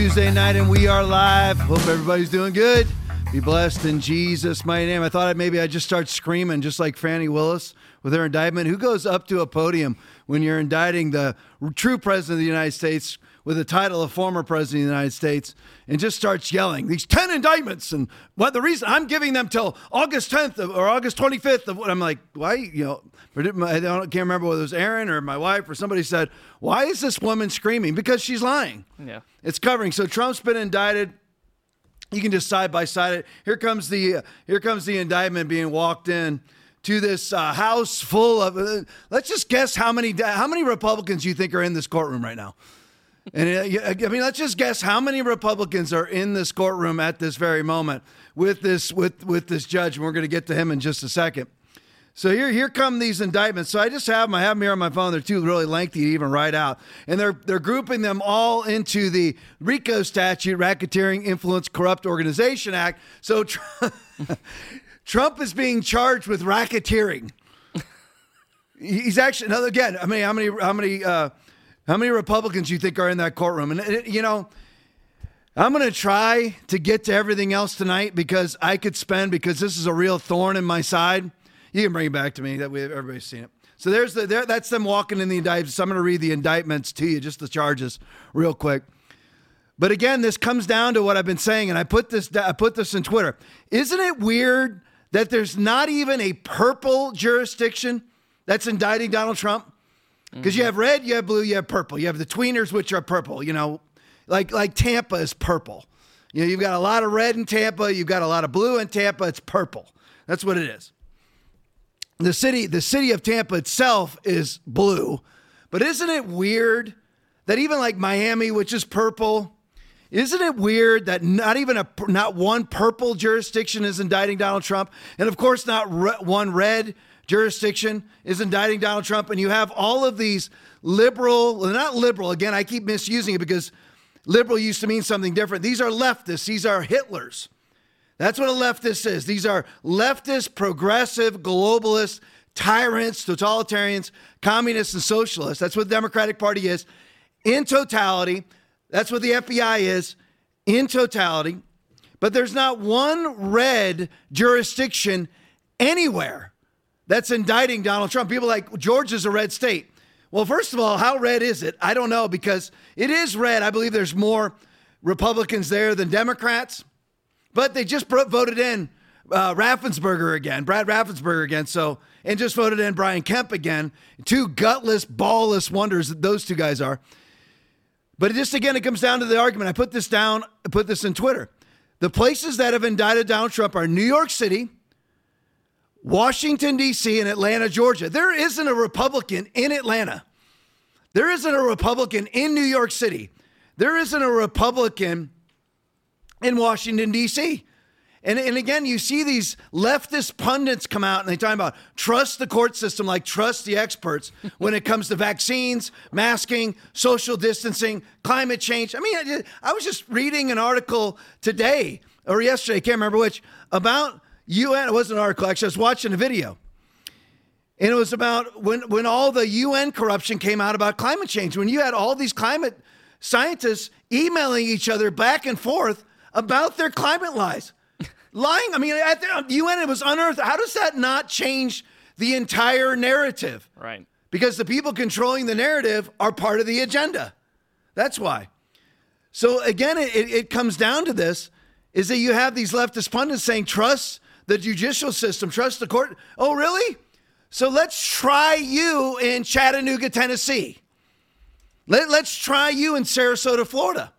Tuesday night, and we are live. Hope everybody's doing good. Be blessed in Jesus' mighty name. I thought I'd, maybe I'd just start screaming, just like Fani Willis with her indictment. Who goes up to a podium when you're indicting the true president of the United States with the title of former president of the United States and just starts yelling these 10 indictments and what the reason I'm giving them till August 10th of, or August 25th of what I'm like, why, you know, I can't remember whether it was Aaron or my wife or somebody said, why is this woman screaming? Because she's lying. Yeah. It's covering. So Trump's been indicted. You can just side by side it. Here comes the uh, here comes the indictment being walked in to this uh, house full of. Uh, let's just guess how many how many Republicans you think are in this courtroom right now. And uh, I mean, let's just guess how many Republicans are in this courtroom at this very moment with this with with this judge. And we're going to get to him in just a second. So here, here come these indictments. So I just have them. I have them here on my phone. They're too really lengthy to even write out, and they're they're grouping them all into the RICO statute, Racketeering, Influence, Corrupt Organization Act. So Trump, Trump is being charged with racketeering. He's actually now again. I mean, how many how many uh, how many Republicans you think are in that courtroom? And you know. I'm going to try to get to everything else tonight because I could spend because this is a real thorn in my side. You can bring it back to me. That we everybody's seen it. So there's the there. That's them walking in the indictments. So I'm going to read the indictments to you, just the charges, real quick. But again, this comes down to what I've been saying, and I put this I put this in Twitter. Isn't it weird that there's not even a purple jurisdiction that's indicting Donald Trump? Because mm-hmm. you have red, you have blue, you have purple. You have the tweeners, which are purple. You know, like like Tampa is purple. You know, you've got a lot of red in Tampa. You've got a lot of blue in Tampa. It's purple. That's what it is the city the city of Tampa itself is blue, but isn't it weird that even like Miami, which is purple, isn't it weird that not even a not one purple jurisdiction is indicting Donald Trump, and of course not re, one red jurisdiction is indicting Donald Trump, and you have all of these liberal, not liberal again. I keep misusing it because liberal used to mean something different. These are leftists. These are Hitlers. That's what a leftist is. These are leftist, progressive, globalist, tyrants, totalitarians, communists, and socialists. That's what the Democratic Party is in totality. That's what the FBI is in totality. But there's not one red jurisdiction anywhere that's indicting Donald Trump. People like Georgia's a red state. Well, first of all, how red is it? I don't know because it is red. I believe there's more Republicans there than Democrats. But they just voted in uh, Raffensperger again, Brad Raffensperger again. So, and just voted in Brian Kemp again. Two gutless, ballless wonders that those two guys are. But just again, it comes down to the argument. I put this down, I put this in Twitter. The places that have indicted Donald Trump are New York City, Washington, D.C., and Atlanta, Georgia. There isn't a Republican in Atlanta. There isn't a Republican in New York City. There isn't a Republican in Washington, D.C. And, and again, you see these leftist pundits come out and they talk about trust the court system like trust the experts when it comes to vaccines, masking, social distancing, climate change. I mean, I, I was just reading an article today or yesterday, I can't remember which, about UN. It wasn't an article, actually, I was watching a video. And it was about when, when all the UN corruption came out about climate change, when you had all these climate scientists emailing each other back and forth about their climate lies. Lying, I mean, at the uh, UN, it was unearthed. How does that not change the entire narrative? Right. Because the people controlling the narrative are part of the agenda. That's why. So again, it, it comes down to this is that you have these leftist pundits saying, trust the judicial system, trust the court. Oh, really? So let's try you in Chattanooga, Tennessee. Let, let's try you in Sarasota, Florida.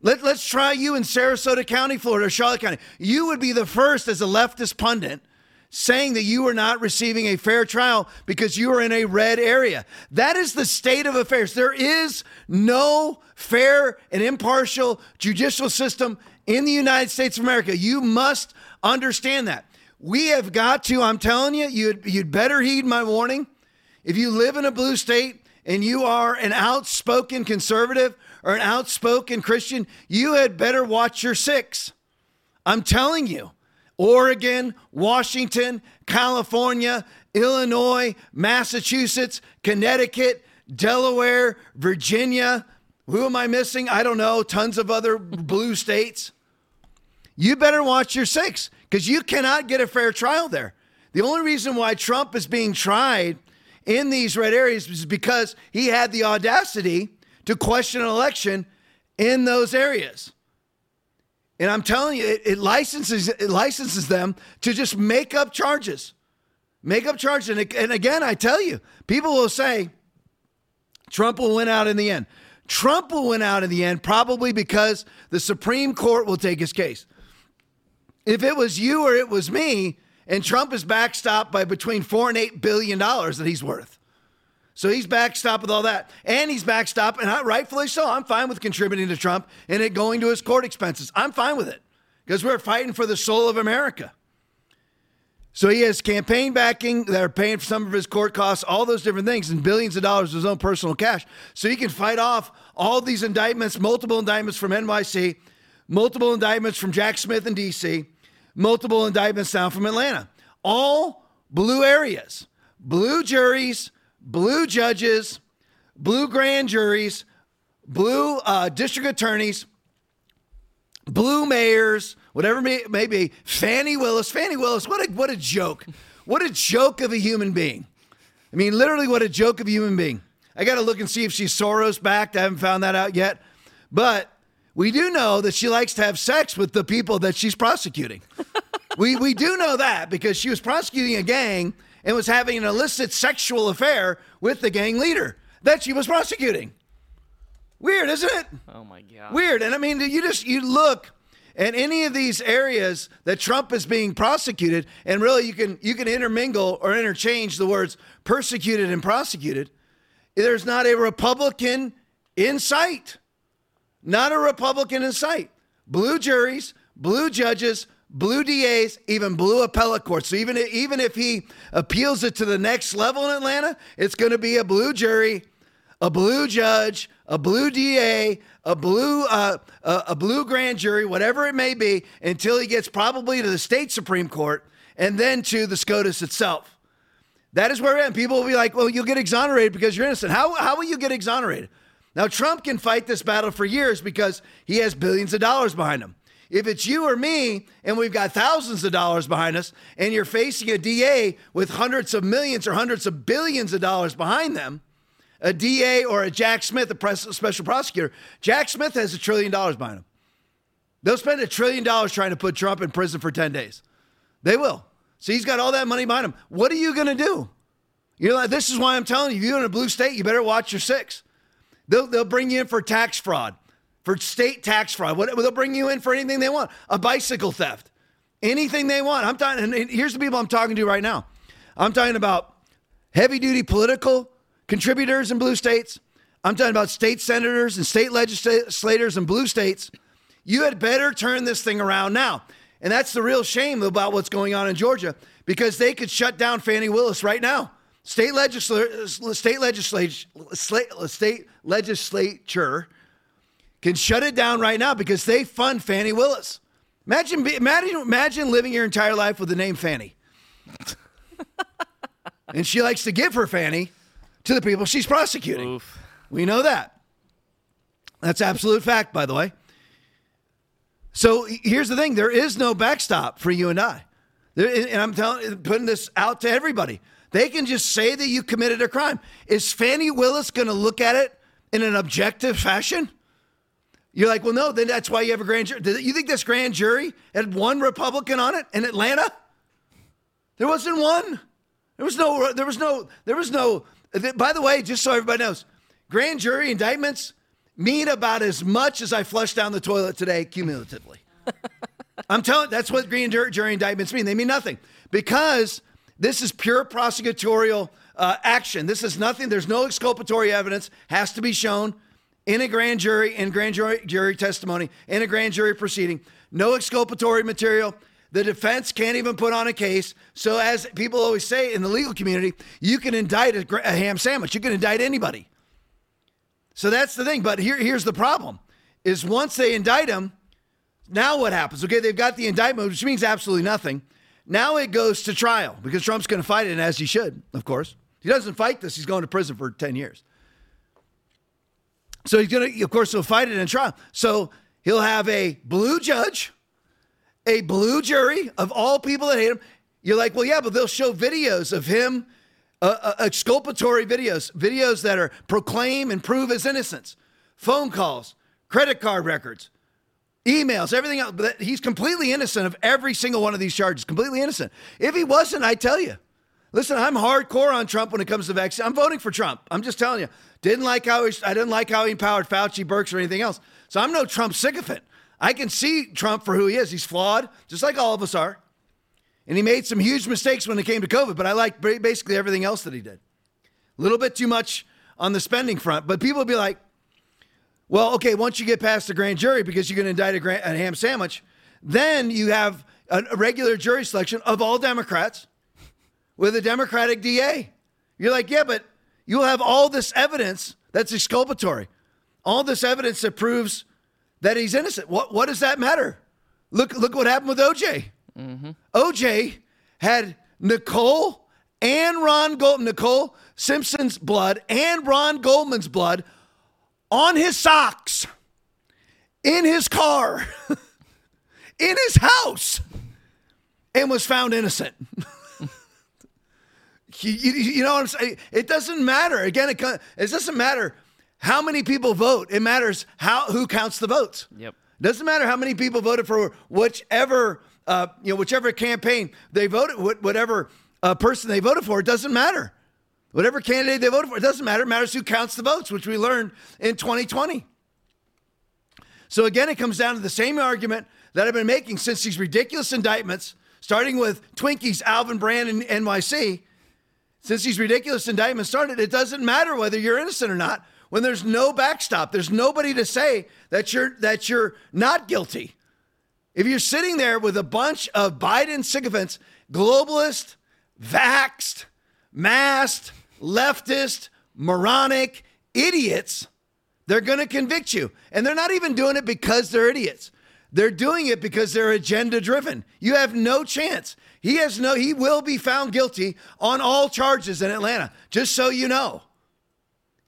Let, let's try you in Sarasota County, Florida, or Charlotte County. You would be the first as a leftist pundit saying that you are not receiving a fair trial because you are in a red area. That is the state of affairs. There is no fair and impartial judicial system in the United States of America. You must understand that. We have got to, I'm telling you, you'd, you'd better heed my warning. If you live in a blue state and you are an outspoken conservative or an outspoken Christian, you had better watch your six. I'm telling you. Oregon, Washington, California, Illinois, Massachusetts, Connecticut, Delaware, Virginia, Who am I missing? I don't know. Tons of other blue states. You better watch your six because you cannot get a fair trial there. The only reason why Trump is being tried in these red areas is because he had the audacity to question an election in those areas. And I'm telling you, it, it licenses it licenses them to just make up charges, make up charges. And, and again, I tell you, people will say Trump will win out in the end. Trump will win out in the end, probably because the Supreme Court will take his case. If it was you or it was me, and Trump is backstopped by between four and eight billion dollars that he's worth. So he's backstopped with all that. And he's backstopped, and I, rightfully so. I'm fine with contributing to Trump and it going to his court expenses. I'm fine with it because we're fighting for the soul of America. So he has campaign backing that are paying for some of his court costs, all those different things, and billions of dollars of his own personal cash. So he can fight off all these indictments, multiple indictments from NYC, multiple indictments from Jack Smith in DC, multiple indictments down from Atlanta. All blue areas, blue juries, blue judges, blue grand juries, blue uh, district attorneys, blue mayors, whatever may, may be. Fani Willis, Fani Willis, what a, what a joke. What a joke of a human being. I mean, literally, what a joke of a human being. I got to look and see if she's Soros backed. I haven't found that out yet. But we do know that she likes to have sex with the people that she's prosecuting. We, we do know that because she was prosecuting a gang and was having an illicit sexual affair with the gang leader that she was prosecuting. Weird, isn't it? Oh my god. Weird. And I mean, you just you look at any of these areas that Trump is being prosecuted, and really you can you can intermingle or interchange the words persecuted and prosecuted. There's not a Republican in sight. Not a Republican in sight. Blue juries, blue judges, blue DAs, even blue appellate courts. So even, even if he appeals it to the next level in Atlanta, it's going to be a blue jury, a blue judge, a blue DA, a blue uh, a, a blue grand jury, whatever it may be, until he gets probably to the state supreme court and then to the SCOTUS itself. That is where. People will be like, "Well, you'll get exonerated because you're innocent." How how will you get exonerated? Now Trump can fight this battle for years because he has billions of dollars behind him. If it's you or me, and we've got thousands of dollars behind us, and you're facing a DA with hundreds of millions or hundreds of billions of dollars behind them, a DA or a Jack Smith, a special prosecutor, Jack Smith has a trillion dollars behind him. They'll spend a trillion dollars trying to put Trump in prison for 10 days. They will. So he's got all that money behind him. What are you going to do? You're like, this is why I'm telling you, if you're in a blue state, you better watch your six. They'll, they'll bring you in for tax fraud, for state tax fraud. What, they'll bring you in for anything they want, a bicycle theft, anything they want. I'm talking, and here's the people I'm talking to right now. I'm talking about heavy duty political contributors in blue states. I'm talking about state senators and state legislators in blue states. You had better turn this thing around now. And that's the real shame about what's going on in Georgia because they could shut down Fani Willis right now. State legislature, state legislature, state legislature can shut it down right now because they fund Fani Willis. Imagine, imagine, imagine living your entire life with the name Fannie. and she likes to give her Fannie to the people she's prosecuting. Oof. We know that. That's absolute fact, by the way. So here's the thing: there is no backstop for you and I, and I'm telling, putting this out to everybody. They can just say that you committed a crime. Is Fani Willis going to look at it in an objective fashion? You're like, well, no, then that's why you have a grand jury. You think this grand jury had one Republican on it in Atlanta? There wasn't one. There was no, there was no, there was no, by the way, just so everybody knows, grand jury indictments mean about as much as I flushed down the toilet today cumulatively. I'm telling that's what grand jury indictments mean. They mean nothing because this is pure prosecutorial uh, action. This is nothing. There's no exculpatory evidence. Has to be shown in a grand jury, in grand jury, jury testimony, in a grand jury proceeding. No exculpatory material. The defense can't even put on a case. So, as people always say in the legal community, you can indict a, a ham sandwich. You can indict anybody. So that's the thing. But here, here's the problem: is once they indict him, now what happens? Okay, they've got the indictment, which means absolutely nothing. Now it goes to trial because Trump's going to fight it, as he should, of course. He doesn't fight this, he's going to prison for 10 years. So he's going to, of course, he'll fight it in trial. So he'll have a blue judge, a blue jury of all people that hate him. You're like, well, yeah, but they'll show videos of him, uh, uh, exculpatory videos, videos that are proclaim and prove his innocence, phone calls, credit card records, emails, everything else. But he's completely innocent of every single one of these charges, completely innocent. If he wasn't, I tell you, listen, I'm hardcore on Trump when it comes to vaccine. I'm voting for Trump. I'm just telling you. Didn't like how he, I didn't like how he empowered Fauci, Birx, or anything else. So I'm no Trump sycophant. I can see Trump for who he is. He's flawed, just like all of us are. And he made some huge mistakes when it came to COVID, but I like basically everything else that he did. A little bit too much on the spending front, but people will be like, well, okay, once you get past the grand jury because you're going to indict a, a ham sandwich, then you have a regular jury selection of all Democrats with a Democratic DA. You're like, yeah, but you'll have all this evidence that's exculpatory, all this evidence that proves that he's innocent. What, what does that matter? Look, look what happened with OJ. Mm-hmm. OJ had Nicole and Ron Gold, Nicole Simpson's blood and Ron Goldman's blood on his socks, in his car, in his house, and was found innocent. you, you, you, know what I'm saying? It doesn't matter. Again, it, it doesn't matter how many people vote. It matters how who counts the votes. Yep. Doesn't matter how many people voted for whichever uh, you know whichever campaign they voted, whatever uh, person they voted for. It doesn't matter. Whatever candidate they voted for, it doesn't matter. It matters who counts the votes, which we learned in 2020. So again, it comes down to the same argument that I've been making since these ridiculous indictments, starting with Twinkies, Alvin Bragg, and NYC. Since these ridiculous indictments started, it doesn't matter whether you're innocent or not. When there's no backstop, there's nobody to say that you're that you're not guilty. If you're sitting there with a bunch of Biden sycophants, globalist, vaxxed, masked, leftist, moronic idiots, they're going to convict you. And they're not even doing it because they're idiots. They're doing it because they're agenda driven. You have no chance. He has no he will be found guilty on all charges in Atlanta. Just so you know.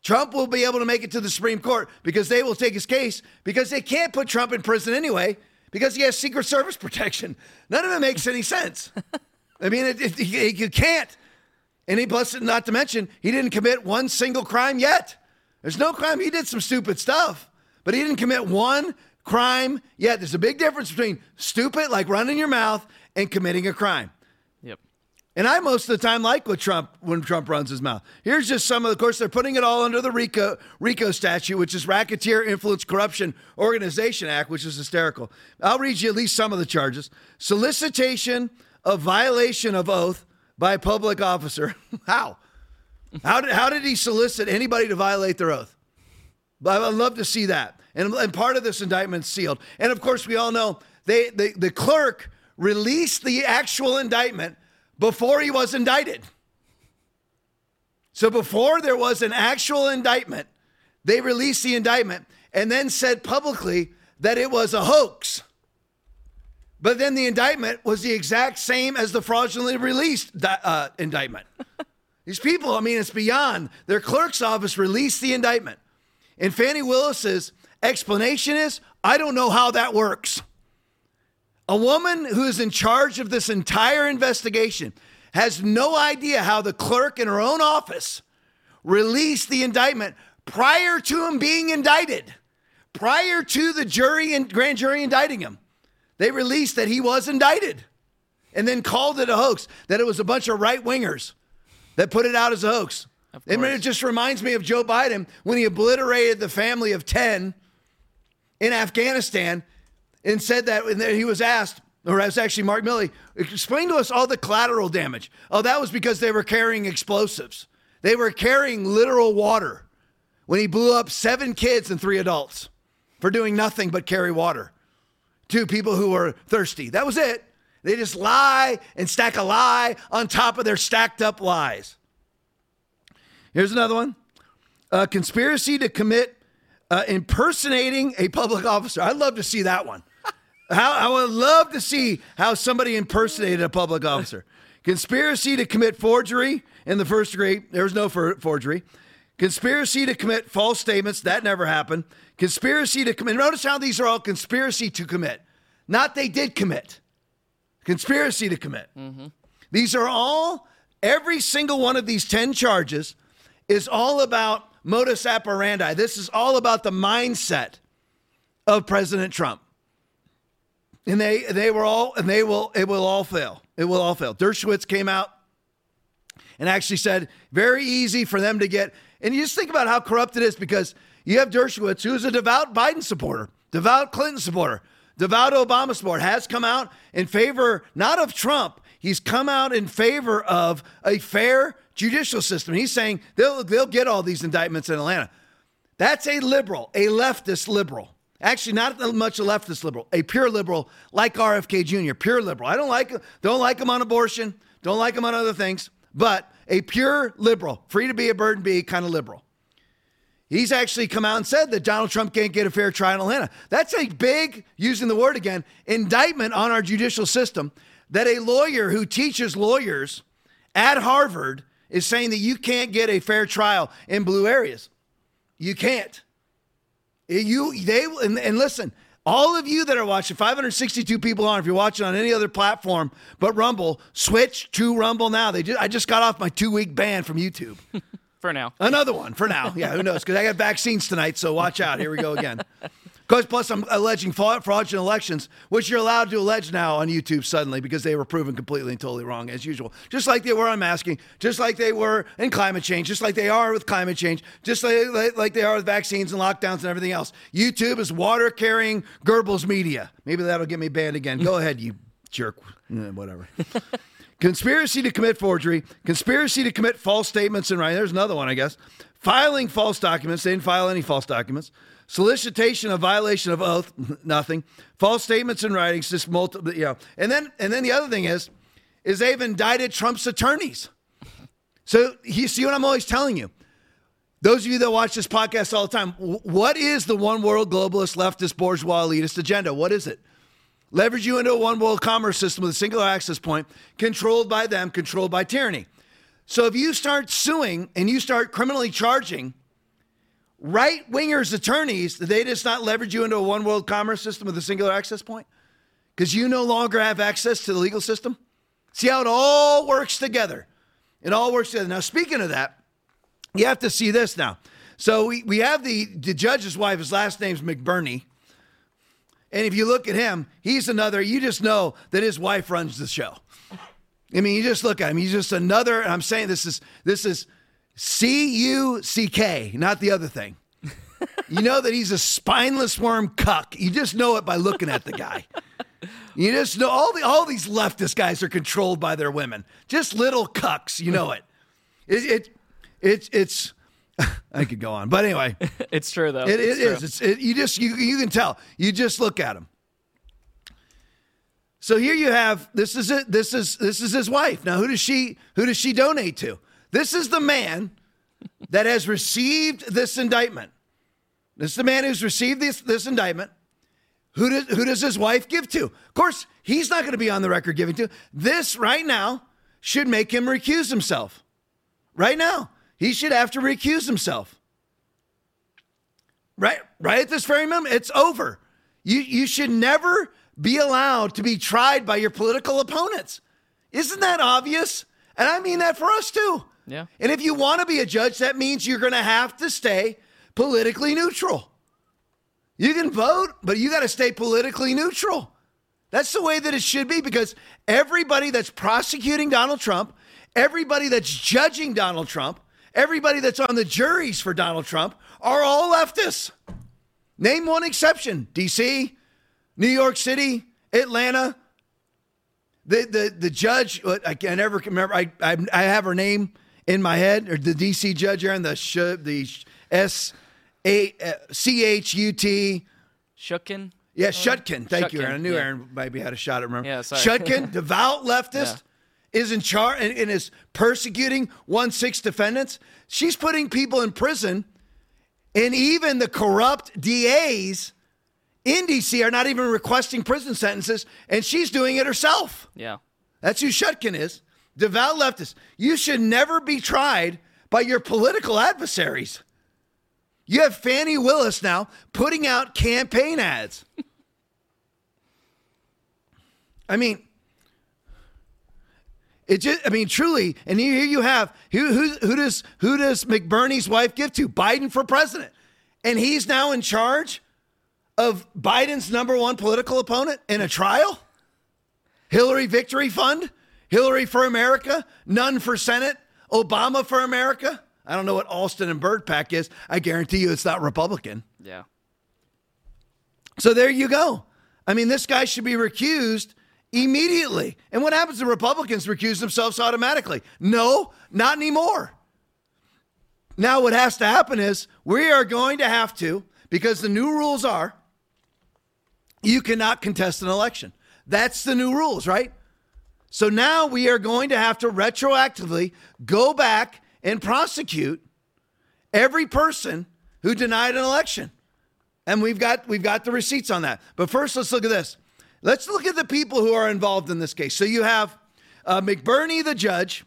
Trump will be able to make it to the Supreme Court because they will take his case because they can't put Trump in prison anyway because he has Secret Service protection. None of it makes any sense. I mean, it, it, you can't. And he plus, not to mention, he didn't commit one single crime yet. There's no crime. He did some stupid stuff, but he didn't commit one crime yet. There's a big difference between stupid, like running your mouth, and committing a crime. Yep. And I most of the time like what Trump when Trump runs his mouth. Here's just some of, of course, they're putting it all under the RICO RICO statute, which is Racketeer Influence Corruption Organization Act, which is hysterical. I'll read you at least some of the charges: solicitation of violation of oath by a public officer. how? How did, how did he solicit anybody to violate their oath? But I'd love to see that. And, and part of this indictment sealed. And of course, we all know they, they, the clerk released the actual indictment before he was indicted. So before there was an actual indictment, they released the indictment and then said publicly that it was a hoax. But then the indictment was the exact same as the fraudulently released uh, indictment. These people, I mean, it's beyond. Their clerk's office released the indictment. And Fani Willis's explanation is I don't know how that works. A woman who is in charge of this entire investigation has no idea how the clerk in her own office released the indictment prior to him being indicted, prior to the jury and grand jury indicting him. They released that he was indicted and then called it a hoax, that it was a bunch of right wingers that put it out as a hoax. It just reminds me of Joe Biden when he obliterated the family of 10 in Afghanistan and said that when he was asked, or as actually Mark Milley, explain to us all the collateral damage. Oh, that was because they were carrying explosives. They were carrying literal water when he blew up seven kids and three adults for doing nothing but carry water to people who were thirsty. That was it. They just lie and stack a lie on top of their stacked up lies. Here's another one a conspiracy to commit uh, impersonating a public officer. I'd love to see that one. how, I would love to see how somebody impersonated a public officer. Conspiracy to commit forgery in the first degree. There was no for- forgery. Conspiracy to commit false statements. That never happened. Conspiracy to commit. Notice how these are all conspiracy to commit. Not they did commit. Conspiracy to commit. These are all, every single one of these 10 charges is all about modus operandi. This is all about the mindset of President Trump. And they they were all and they will it will all fail. It will all fail. Dershowitz came out and actually said very easy for them to get and you just think about how corrupt it is because you have Dershowitz, who's a devout Biden supporter, devout Clinton supporter, devout Obama supporter, has come out in favor not of Trump, he's come out in favor of a fair judicial system. He's saying they'll they'll get all these indictments in Atlanta. That's a liberal, a leftist liberal. Actually, not much a leftist liberal, a pure liberal like RFK Jr., pure liberal. I don't like don't like him on abortion, don't like him on other things, but a pure liberal, free to be a bird and be kind of liberal. He's actually come out and said that Donald Trump can't get a fair trial in Atlanta. That's a big, using the word again, indictment on our judicial system that a lawyer who teaches lawyers at Harvard is saying that you can't get a fair trial in blue areas. You can't. You they and, and listen, all of you that are watching, 562 people on. If you're watching on any other platform but Rumble, switch to Rumble now. They just, I just got off my two week ban from YouTube. For now. Another one for now. Yeah, who knows? Because I got vaccines tonight, so watch out. Here we go again. Because plus, I'm alleging fraudulent elections, which you're allowed to allege now on YouTube suddenly because they were proven completely and totally wrong as usual. Just like they were on masking, just like they were in climate change, just like they are with climate change, just like, like they are with vaccines and lockdowns and everything else. YouTube is water carrying Goebbels media. Maybe that'll get me banned again. Go ahead, you jerk. Yeah, whatever. Conspiracy to commit forgery, conspiracy to commit false statements and writing. There's another one, I guess. Filing false documents. They didn't file any false documents. Solicitation of violation of oath. Nothing. False statements in writings, Just multiple. You know. And then and then the other thing is, is they've indicted Trump's attorneys. So you see what I'm always telling you. Those of you that watch this podcast all the time, what is the one world globalist leftist bourgeois elitist agenda? What is it? leverage you into a one world commerce system with a singular access point, controlled by them, controlled by tyranny. So if you start suing and you start criminally charging right wingers attorneys, they just not leverage you into a one world commerce system with a singular access point? Because you no longer have access to the legal system? See how it all works together. It all works together. Now, speaking of that, you have to see this now. So we, we have the, the judge's wife, his last name's McBurney. And if you look at him, he's another, you just know that his wife runs the show. I mean, you just look at him. He's just another, I'm saying this is this is C U C K, not the other thing. you know that he's a spineless worm cuck. You just know it by looking at the guy. You just know all the all these leftist guys are controlled by their women. Just little cucks, you know it. It it, it it's I could go on, but anyway, it's true though. It, it's it is. It's it, you just you you can tell. You just look at him. So here you have this is it. This is this is his wife. Now who does she who does she donate to? This is the man that has received this indictment. This is the man who's received this this indictment. Who does who does his wife give to? Of course, he's not going to be on the record giving to. This right now should make him recuse himself. Right now. He should have to recuse himself. Right, right at this very moment, it's over. You you should never be allowed to be tried by your political opponents. Isn't that obvious? And I mean that for us too. Yeah. And if you want to be a judge, that means you're going to have to stay politically neutral. You can vote, but you got to stay politically neutral. That's the way that it should be because everybody that's prosecuting Donald Trump, everybody that's judging Donald Trump, everybody that's on the juries for Donald Trump are all leftists. Name one exception DC, New York City, Atlanta. The, the, the judge, I can never remember, I, I, I have her name in my head, or the DC judge Aaron, the, sh, the S A uh, C H U T. Chutkan? Yeah, Chutkan. Thank Chutkan, you, Aaron. I knew yeah. Aaron maybe had a shot at remember. Yeah, sorry. Chutkan, devout leftist, is in charge and, and is persecuting one six defendants. She's putting people in prison, and even the corrupt DAs in DC are not even requesting prison sentences, and she's doing it herself. Yeah. That's who Chutkan is. Devout leftist. You should never be tried by your political adversaries. You have Fani Willis now putting out campaign ads. I mean, it just, I mean, truly, and here you have who, who, who does who does McBurney's wife give to? Biden for president, and he's now in charge of Biden's number one political opponent in a trial. Hillary Victory Fund, Hillary for America, Nunn for Senate, Obama for America. I don't know what Alston and Bird PAC is. I guarantee you it's not Republican. Yeah. So there you go. I mean, this guy should be recused immediately. And what happens to Republicans recuse themselves automatically? No, not anymore. Now, what has to happen is we are going to have to, because the new rules are you cannot contest an election. That's the new rules, right? So now we are going to have to retroactively go back and prosecute every person who denied an election. And we've got we've got the receipts on that. But first let's look at this. Let's look at the people who are involved in this case. So you have uh, McBurney, the judge,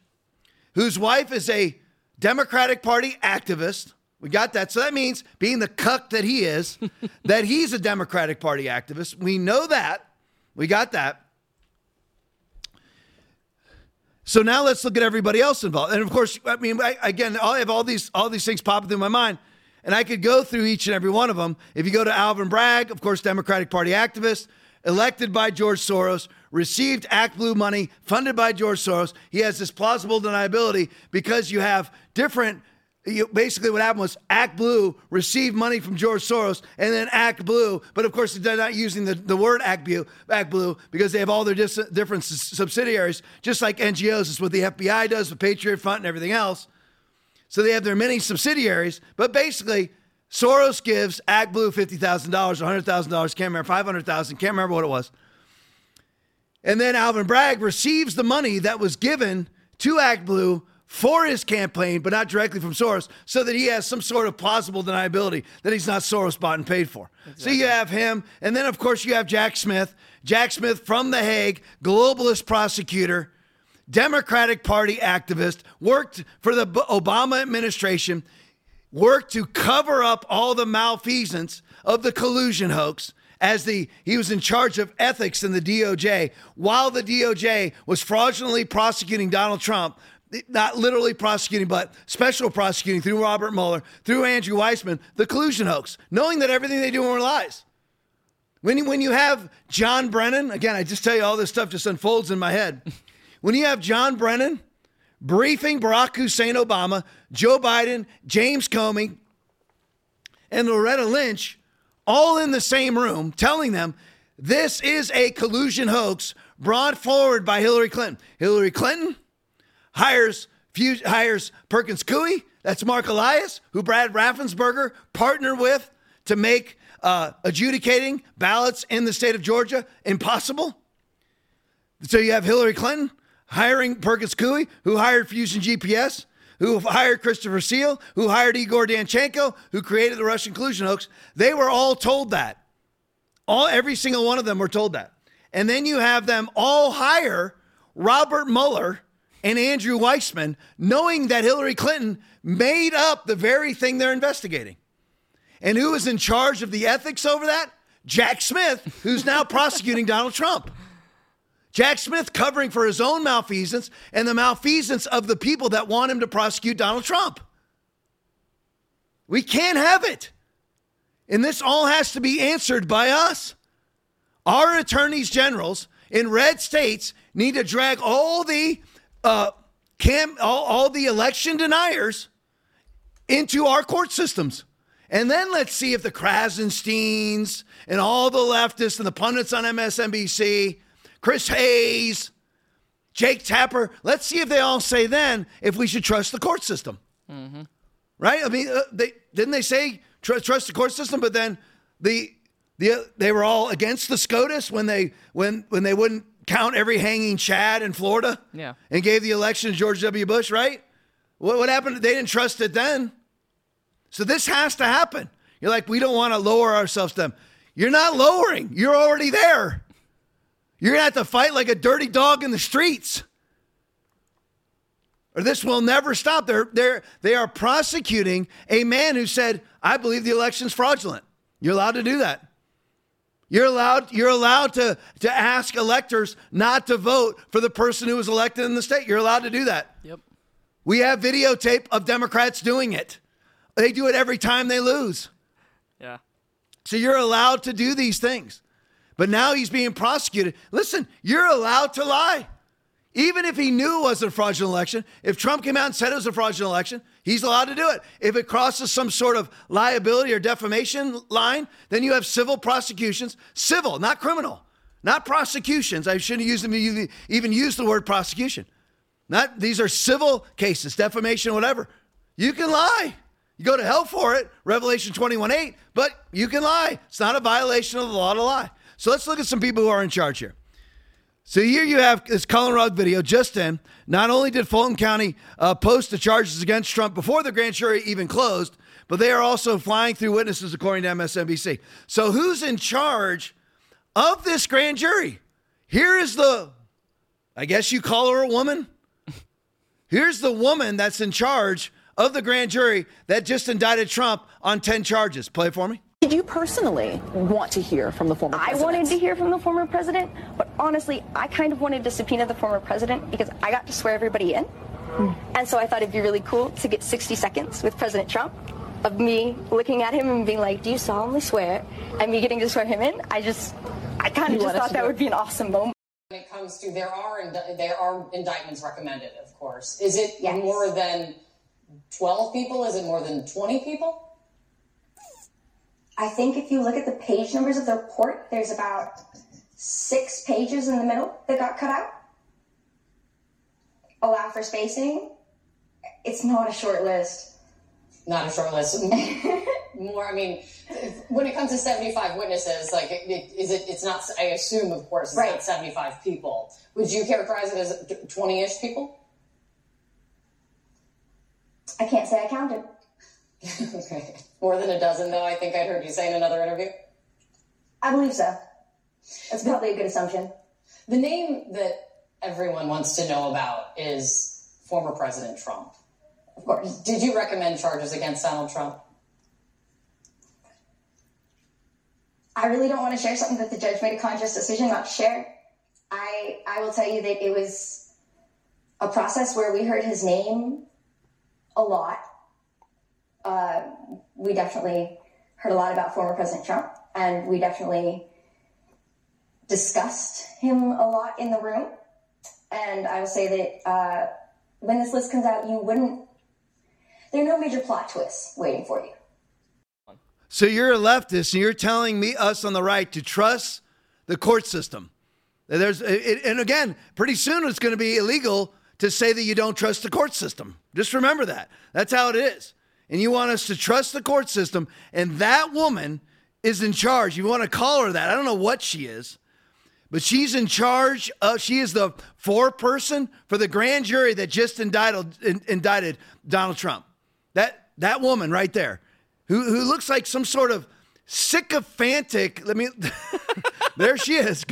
whose wife is a Democratic Party activist. We got that. So that means, being the cuck that he is, that he's a Democratic Party activist. We know that. We got that. So now let's look at everybody else involved. And of course, I mean, I, again, I have all these all these things popping through my mind, and I could go through each and every one of them. If you go to Alvin Bragg, of course, Democratic Party activist, elected by George Soros, received Act Blue money, funded by George Soros. He has this plausible deniability because you have different you, basically what happened was Act Blue received money from George Soros and then Act Blue, but of course they're not using the, the word Act Blue, Act Blue because they have all their dis- different subsidiaries, just like NGOs. It's what the FBI does, the Patriot Front, and everything else. So they have their many subsidiaries, but basically Soros gives Act Blue $50,000, $100,000, can't remember, 500000 can't remember what it was. And then Alvin Bragg receives the money that was given to Act Blue for his campaign, but not directly from Soros, so that he has some sort of plausible deniability that he's not Soros bought and paid for. Exactly. So you have him, and then of course you have Jack Smith. Jack Smith from The Hague, globalist prosecutor, Democratic Party activist, worked for the Obama administration, worked to cover up all the malfeasance of the collusion hoax as the he was in charge of ethics in the DOJ while the DOJ was fraudulently prosecuting Donald Trump not literally prosecuting, but special prosecuting through Robert Mueller, through Andrew Weissmann, the collusion hoax, knowing that everything they do are lies. When you, when you have John Brennan, again, I just tell you all this stuff just unfolds in my head. When you have John Brennan briefing Barack Hussein Obama, Joe Biden, James Comey, and Loretta Lynch all in the same room telling them this is a collusion hoax brought forward by Hillary Clinton. Hillary Clinton hires hires Perkins Coie. That's Mark Elias, who Brad Raffensperger partnered with to make uh, adjudicating ballots in the state of Georgia impossible. So you have Hillary Clinton hiring Perkins Coie, who hired Fusion GPS, who hired Christopher Steele, who hired Igor Danchenko, who created the Russian collusion hoax. They were all told that. All every single one of them were told that. And then you have them all hire Robert Mueller and Andrew Weissmann, knowing that Hillary Clinton made up the very thing they're investigating. And who is in charge of the ethics over that? Jack Smith, who's now prosecuting Donald Trump. Jack Smith covering for his own malfeasance and the malfeasance of the people that want him to prosecute Donald Trump. We can't have it. And this all has to be answered by us. Our attorneys generals in red states need to drag all the uh, cam, all, all the election deniers into our court systems. And then let's see if the Krassensteins and all the leftists and the pundits on MSNBC, Chris Hayes, Jake Tapper, let's see if they all say then if we should trust the court system. Mm-hmm. Right? I mean, uh, they didn't they say tr- trust the court system, but then the the they were all against the SCOTUS when they when when they wouldn't count every hanging Chad in Florida? Yeah. And gave the election to George W. Bush, right? What, what happened? They didn't trust it then. So this has to happen. You're like, we don't want to lower ourselves to them. You're not lowering. You're already there. You're going to have to fight like a dirty dog in the streets. or this will never stop. They're, they're, they are prosecuting a man who said, I believe the election's fraudulent. You're allowed to do that. You're allowed, you're allowed to, to ask electors not to vote for the person who was elected in the state. You're allowed to do that. Yep. We have videotape of Democrats doing it. They do it every time they lose. Yeah. So you're allowed to do these things. But now he's being prosecuted. Listen, you're allowed to lie. Even if he knew it was a fraudulent election, if Trump came out and said it was a fraudulent election, he's allowed to do it. If it crosses some sort of liability or defamation line, then you have civil prosecutions, civil, not criminal, not prosecutions. I shouldn't use them even use the word prosecution. Not these are civil cases, defamation, whatever. You can lie. You go to hell for it, Revelation 21 8, but you can lie. It's not a violation of the law to lie. So let's look at some people who are in charge here. So here you have this Collin Rugg video just in. Not only did Fulton County uh, post the charges against Trump before the grand jury even closed, but they are also flying through witnesses, according to MSNBC. So who's in charge of this grand jury? Here is the, I guess you call her a woman. Here's the woman that's in charge of the grand jury that just indicted Trump on 10 charges. Play for me. Did you personally want to hear from the former president? I wanted to hear from the former president, but honestly, I kind of wanted to subpoena the former president because I got to swear everybody in. Hmm. And so I thought it'd be really cool to get 60 seconds with President Trump of me looking at him and being like, Do you solemnly swear? And me getting to swear him in. I just, I kind of just thought that would be an awesome moment. When it comes to, there are, there are indictments recommended, of course. Is it yes. more than 12 people? Is it more than 20 people? I think if you look at the page numbers of the report, there's about six pages in the middle that got cut out. Allow for spacing. It's not a short list. Not a short list. More, I mean, when it comes to 75 witnesses, like, it, is it, it's not, I assume, of course, it's right. not 75 people. Would you characterize it as 20 ish people? I can't say I counted. okay. More than a dozen, though, I think I'd heard you say in another interview. I believe so. That's probably a good assumption. The name that everyone wants to know about is former President Trump. Of course. Did you recommend charges against Donald Trump? I really don't want to share something that the judge made a conscious decision not to share. I I will tell you that it was a process where we heard his name a lot uh, we definitely heard a lot about former President Trump, and we definitely discussed him a lot in the room. And I will say that uh, when this list comes out, you wouldn't. There are no major plot twists waiting for you. So you're a leftist, and you're telling me, us on the right, to trust the court system. There's, and again, pretty soon it's going to be illegal to say that you don't trust the court system. Just remember that. That's how it is and you want us to trust the court system, and that woman is in charge. You want to call her that. I don't know what she is, but she's in charge. Of, she is the foreperson for the grand jury that just indicted, indicted Donald Trump. That, that woman right there, who, who looks like some sort of sycophantic. Let me. there she is.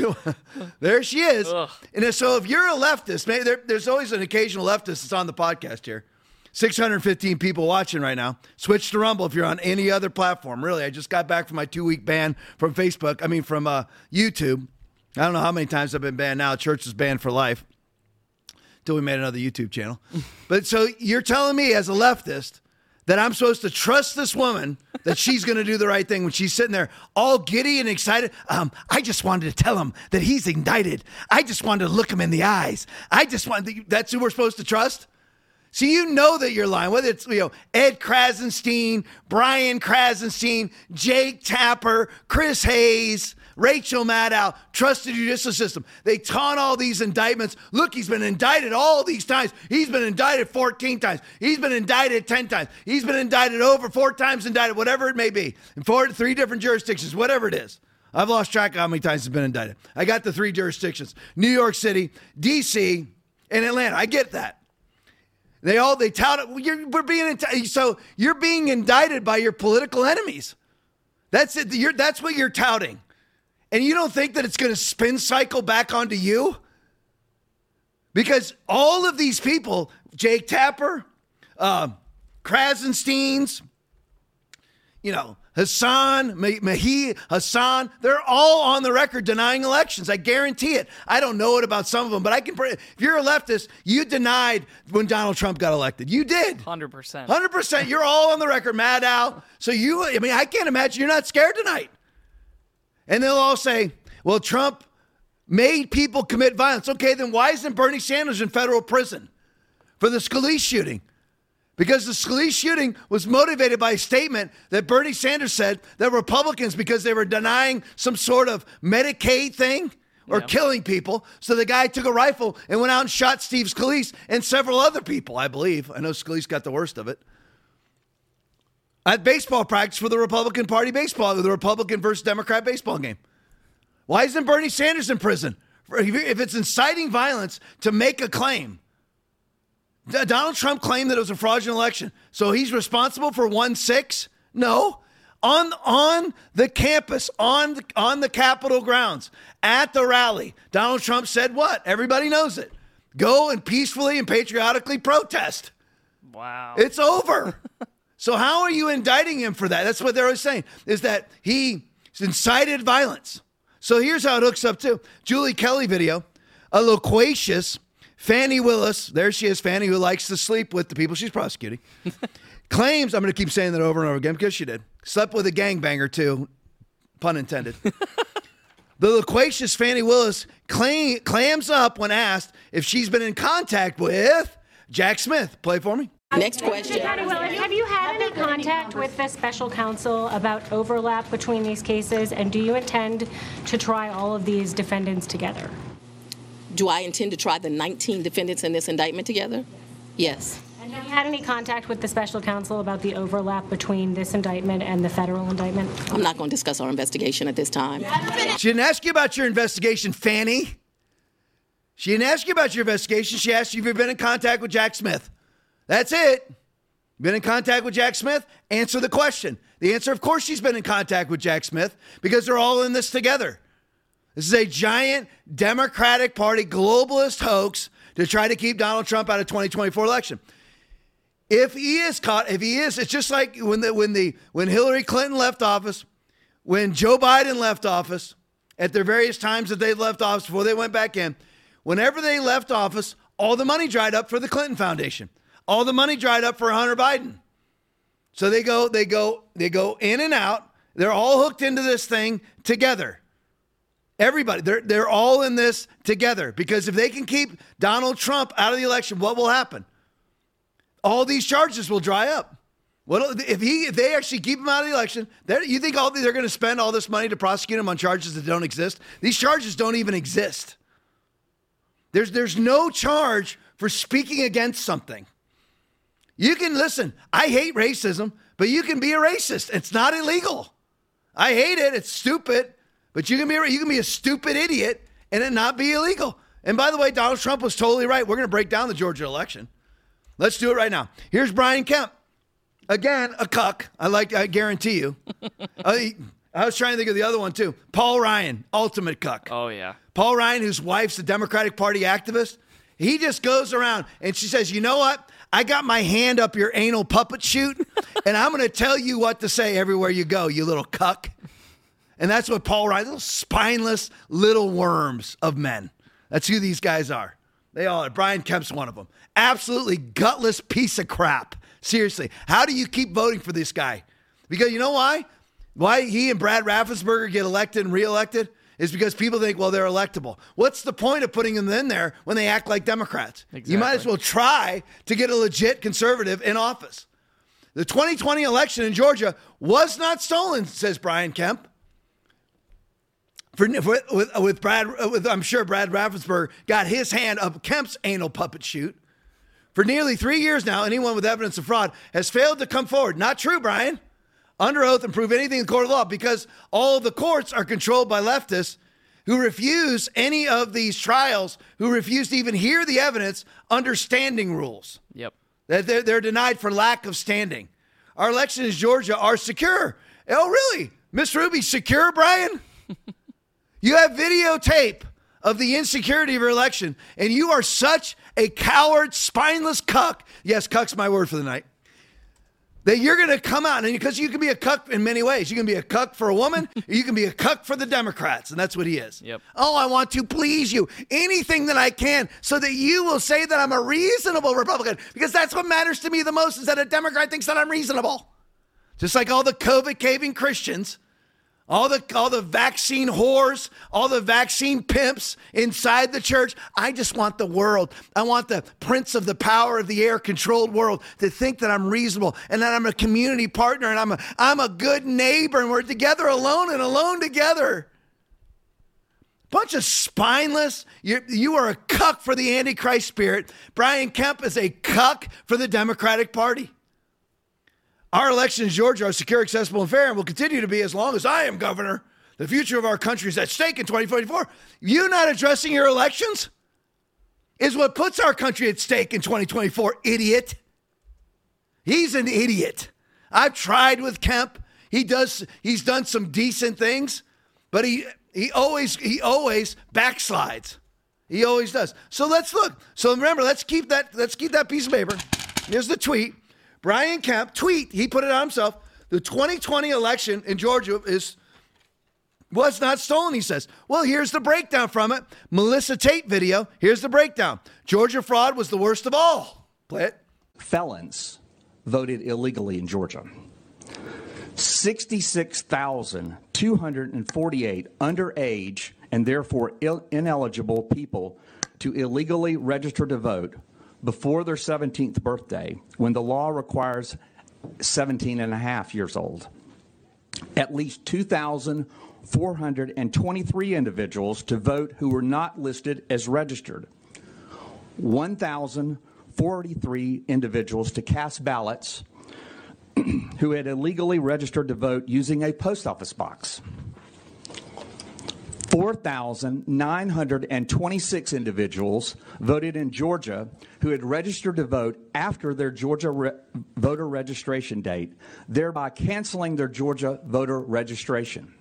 there she is. Ugh. And so, if you're a leftist, maybe there, there's always an occasional leftist that's on the podcast here. 615 people watching right now. Switch to Rumble if you're on any other platform. Really, I just got back from my two week ban from Facebook. I mean, from uh, YouTube. I don't know how many times I've been banned now. Church is banned for life until we made another YouTube channel. but so you're telling me, as a leftist, that I'm supposed to trust this woman that she's going to do the right thing when she's sitting there all giddy and excited. Um, I just wanted to tell him that he's indicted. I just wanted to look him in the eyes. I just wanted. That's who we're supposed to trust. So you know that you're lying, whether it's you know Ed Krassenstein, Brian Krassenstein, Jake Tapper, Chris Hayes, Rachel Maddow, trusted judicial system. They taunt all these indictments. Look, he's been indicted all these times. He's been indicted 14 times. He's been indicted 10 times. He's been indicted over four times indicted, whatever it may be, in four, to three different jurisdictions, whatever it is. I've lost track of how many times he's been indicted. I got the three jurisdictions: New York City, D.C., and Atlanta. I get that. They all they tout it. You're, we're being so you're being indicted by your political enemies. That's it. You're, that's what you're touting, and you don't think that it's going to spin cycle back onto you because all of these people Jake Tapper, uh, Krassensteins, you know, Hasan, Mehdi, Hasan, they're all on the record denying elections. I guarantee it. I don't know it about some of them, but I can. If you're a leftist, you denied when Donald Trump got elected. You did. 100%. 100%. You're all on the record, mad out. So you, I mean, I can't imagine you're not scared tonight. And they'll all say, well, Trump made people commit violence. Okay, then why isn't Bernie Sanders in federal prison for the Scalise shooting? Because the Scalise shooting was motivated by a statement that Bernie Sanders said that Republicans, because they were denying some sort of Medicaid thing or yeah. killing people, so the guy took a rifle and went out and shot Steve Scalise and several other people, I believe. I know Scalise got the worst of it. At baseball practice for the Republican Party baseball, the Republican versus Democrat baseball game. Why isn't Bernie Sanders in prison? If it's inciting violence to make a claim, Donald Trump claimed that it was a fraudulent election. So he's responsible for 1 6? No. On, on the campus, on the, on the Capitol grounds, at the rally, Donald Trump said what? Everybody knows it. Go and peacefully and patriotically protest. Wow. It's over. so how are you indicting him for that? That's what they're always saying, is that he incited violence. So here's how it hooks up too. Julie Kelly video, a loquacious Fani Willis, there she is, Fani, who likes to sleep with the people she's prosecuting, claims, I'm going to keep saying that over and over again because she did, slept with a gangbanger too, pun intended. the loquacious Fani Willis claim, clams up when asked if she's been in contact with Jack Smith. Play for me. Next question. Have you had any contact with the special counsel about overlap between these cases, and do you intend to try all of these defendants together? Do I intend to try the 19 defendants in this indictment together? Yes. And have you had any contact with the special counsel about the overlap between this indictment and the federal indictment? I'm not going to discuss our investigation at this time. She didn't ask you about your investigation, Fani. She didn't ask you about your investigation. She asked you if you've been in contact with Jack Smith. That's it. Been in contact with Jack Smith? Answer the question. The answer, of course, she's been in contact with Jack Smith because they're all in this together. This is a giant Democratic Party globalist hoax to try to keep Donald Trump out of 2024 election. If he is caught, if he is, it's just like when the when the when Hillary Clinton left office, when Joe Biden left office, at their various times that they left office before they went back in, whenever they left office, all the money dried up for the Clinton Foundation. All the money dried up for Hunter Biden. So they go, they go, they go in and out. They're all hooked into this thing together. Everybody, they're, they're all in this together because if they can keep Donald Trump out of the election, what will happen? All these charges will dry up. What if he if they actually keep him out of the election? You think all they're going to spend all this money to prosecute him on charges that don't exist? These charges don't even exist. There's there's no charge for speaking against something. You can listen. I hate racism, but you can be a racist. It's not illegal. I hate it. It's stupid. But you can be you can be a stupid idiot and it not be illegal. And by the way, Donald Trump was totally right. We're going to break down the Georgia election. Let's do it right now. Here's Brian Kemp. Again, a cuck. I like. I guarantee you. Uh, I, I was trying to think of the other one too. Paul Ryan, ultimate cuck. Oh yeah. Paul Ryan, whose wife's a Democratic Party activist. He just goes around and she says, "You know what? I got my hand up your anal puppet shoot, and I'm going to tell you what to say everywhere you go, you little cuck." And that's what Paul Ryan, little spineless little worms of men. That's who these guys are. They all are. Brian Kemp's one of them. Absolutely gutless piece of crap. Seriously. How do you keep voting for this guy? Because you know why? Why he and Brad Raffensperger get elected and reelected is because people think, well, they're electable. What's the point of putting them in there when they act like Democrats? Exactly. You might as well try to get a legit conservative in office. The 2020 election in Georgia was not stolen, says Brian Kemp for, for with, with Brad, with, I'm sure Brad Raffensperger got his hand up Kemp's anal puppet shoot. For nearly three years now, anyone with evidence of fraud has failed to come forward. Not true, Brian. Under oath and prove anything in the court of law because all the courts are controlled by leftists who refuse any of these trials, who refuse to even hear the evidence under standing rules. Yep. That they're, they're denied for lack of standing. Our elections in Georgia are secure. Oh, really? Miss Ruby, secure, Brian? You have videotape of the insecurity of your election, and you are such a coward, spineless cuck. Yes, cuck's my word for the night. That you're going to come out, and because you can be a cuck in many ways. You can be a cuck for a woman, you can be a cuck for the Democrats, and that's what he is. Yep. Oh, I want to please you. Anything that I can so that you will say that I'm a reasonable Republican, because that's what matters to me the most is that a Democrat thinks that I'm reasonable. Just like all the COVID caving Christians all the all the vaccine whores, all the vaccine pimps inside the church. I just want the world. I want the prince of the power of the air controlled world to think that I'm reasonable and that I'm a community partner and I'm a I'm a good neighbor and we're together alone and alone together. Bunch of spineless. You, you are a cuck for the Antichrist spirit. Brian Kemp is a cuck for the Democratic Party. Our elections in Georgia are secure, accessible, and fair, and will continue to be as long as I am governor. The future of our country is at stake in 2024. You not addressing your elections is what puts our country at stake in 2024, idiot. He's an idiot. I've tried with Kemp. He does he's done some decent things, but he he always he always backslides. He always does. So let's look. So remember, let's keep that let's keep that piece of paper. Here's the tweet. Brian Kemp tweet, he put it on himself. The 2020 election in Georgia is was not stolen, he says. Well, here's the breakdown from it. Melissa Tate video. Here's the breakdown. Georgia fraud was the worst of all. Play it. Felons voted illegally in Georgia. 66,248 underage and therefore ineligible people to illegally register to vote before their 17th birthday when the law requires 17 and a half years old. At least 2,423 individuals to vote who were not listed as registered. 1,043 individuals to cast ballots who had illegally registered to vote using a post office box. 4,926 individuals voted in Georgia who had registered to vote after their Georgia re- voter registration date, thereby canceling their Georgia voter registration.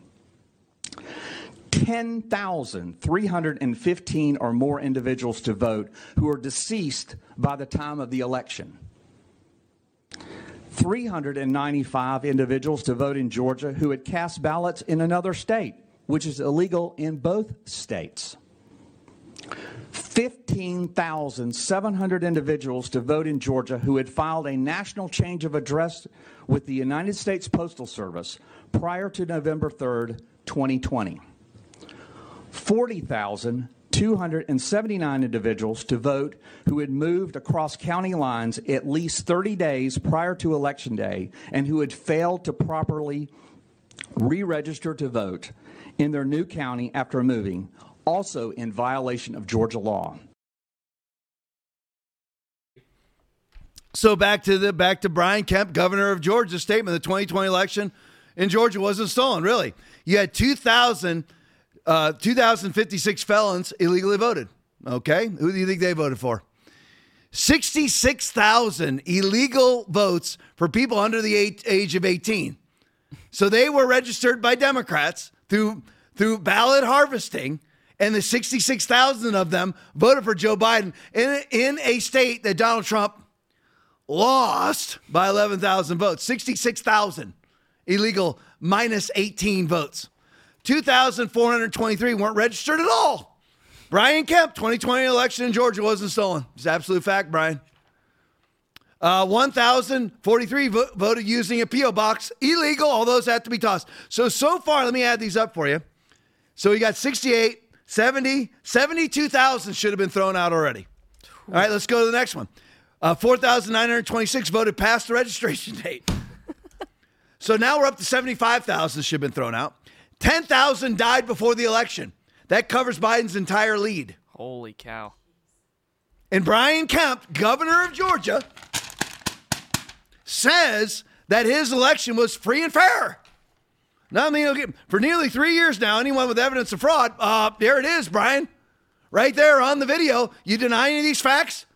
10,315 or more individuals to vote who are deceased by the time of the election. 395 individuals to vote in Georgia who had cast ballots in another state which is illegal in both states. 15,700 individuals to vote in Georgia who had filed a national change of address with the United States Postal Service prior to November 3rd, 2020. 40,279 individuals to vote who had moved across county lines at least 30 days prior to Election Day and who had failed to properly re register to vote in their new county after moving, also in violation of Georgia law. So back to the back to Brian Kemp, governor of Georgia's statement: the 2020 election in Georgia wasn't stolen. Really, you had 2,000, uh, 2,056 felons illegally voted. Okay, who do you think they voted for? 66,000 illegal votes for people under the age of 18. So they were registered by Democrats through through ballot harvesting, and the 66,000 of them voted for Joe Biden in, in a state that Donald Trump lost by 11,000 votes. 66,000 illegal minus 18 votes. 2,423 weren't registered at all. Brian Kemp, 2020 election in Georgia wasn't stolen. It's absolute fact, Brian. Uh, 1,043 vo- voted using a P.O. box. Illegal. All those have to be tossed. So, so far, let me add these up for you. So, we got 68, 70, 72,000 should have been thrown out already. All right, let's go to the next one. Uh, 4,926 voted past the registration date. so now we're up to 75,000 should have been thrown out. 10,000 died before the election. That covers Biden's entire lead. Holy cow. And Brian Kemp, governor of Georgia, says that his election was free and fair. Now, I mean, for nearly three years now, anyone with evidence of fraud, uh, there it is, Brian, right there on the video. You deny any of these facts?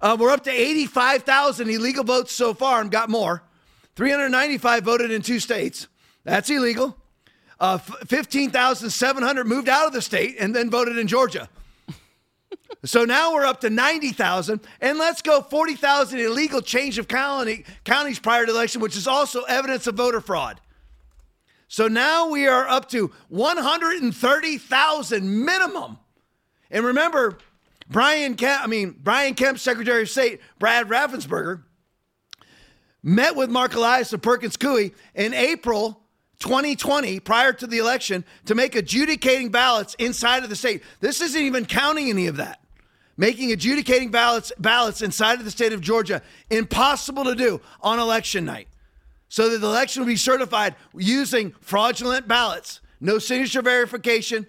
Uh, we're up to 85,000 illegal votes so far and got more. 395 voted in two states. That's illegal. uh, 15,700 moved out of the state and then voted in Georgia. So now we're up to 90,000. And let's go 40,000 illegal change of county, counties prior to election, which is also evidence of voter fraud. So now we are up to 130,000 minimum. And remember, Brian Kemp, I mean, Brian Kemp, Secretary of State, Brad Raffensperger, met with Marc Elias of Perkins Coie in April 2020, prior to the election, to make adjudicating ballots inside of the state. This isn't even counting any of that. Making adjudicating ballots ballots inside of the state of Georgia impossible to do on election night. So that the election will be certified using fraudulent ballots. No signature verification,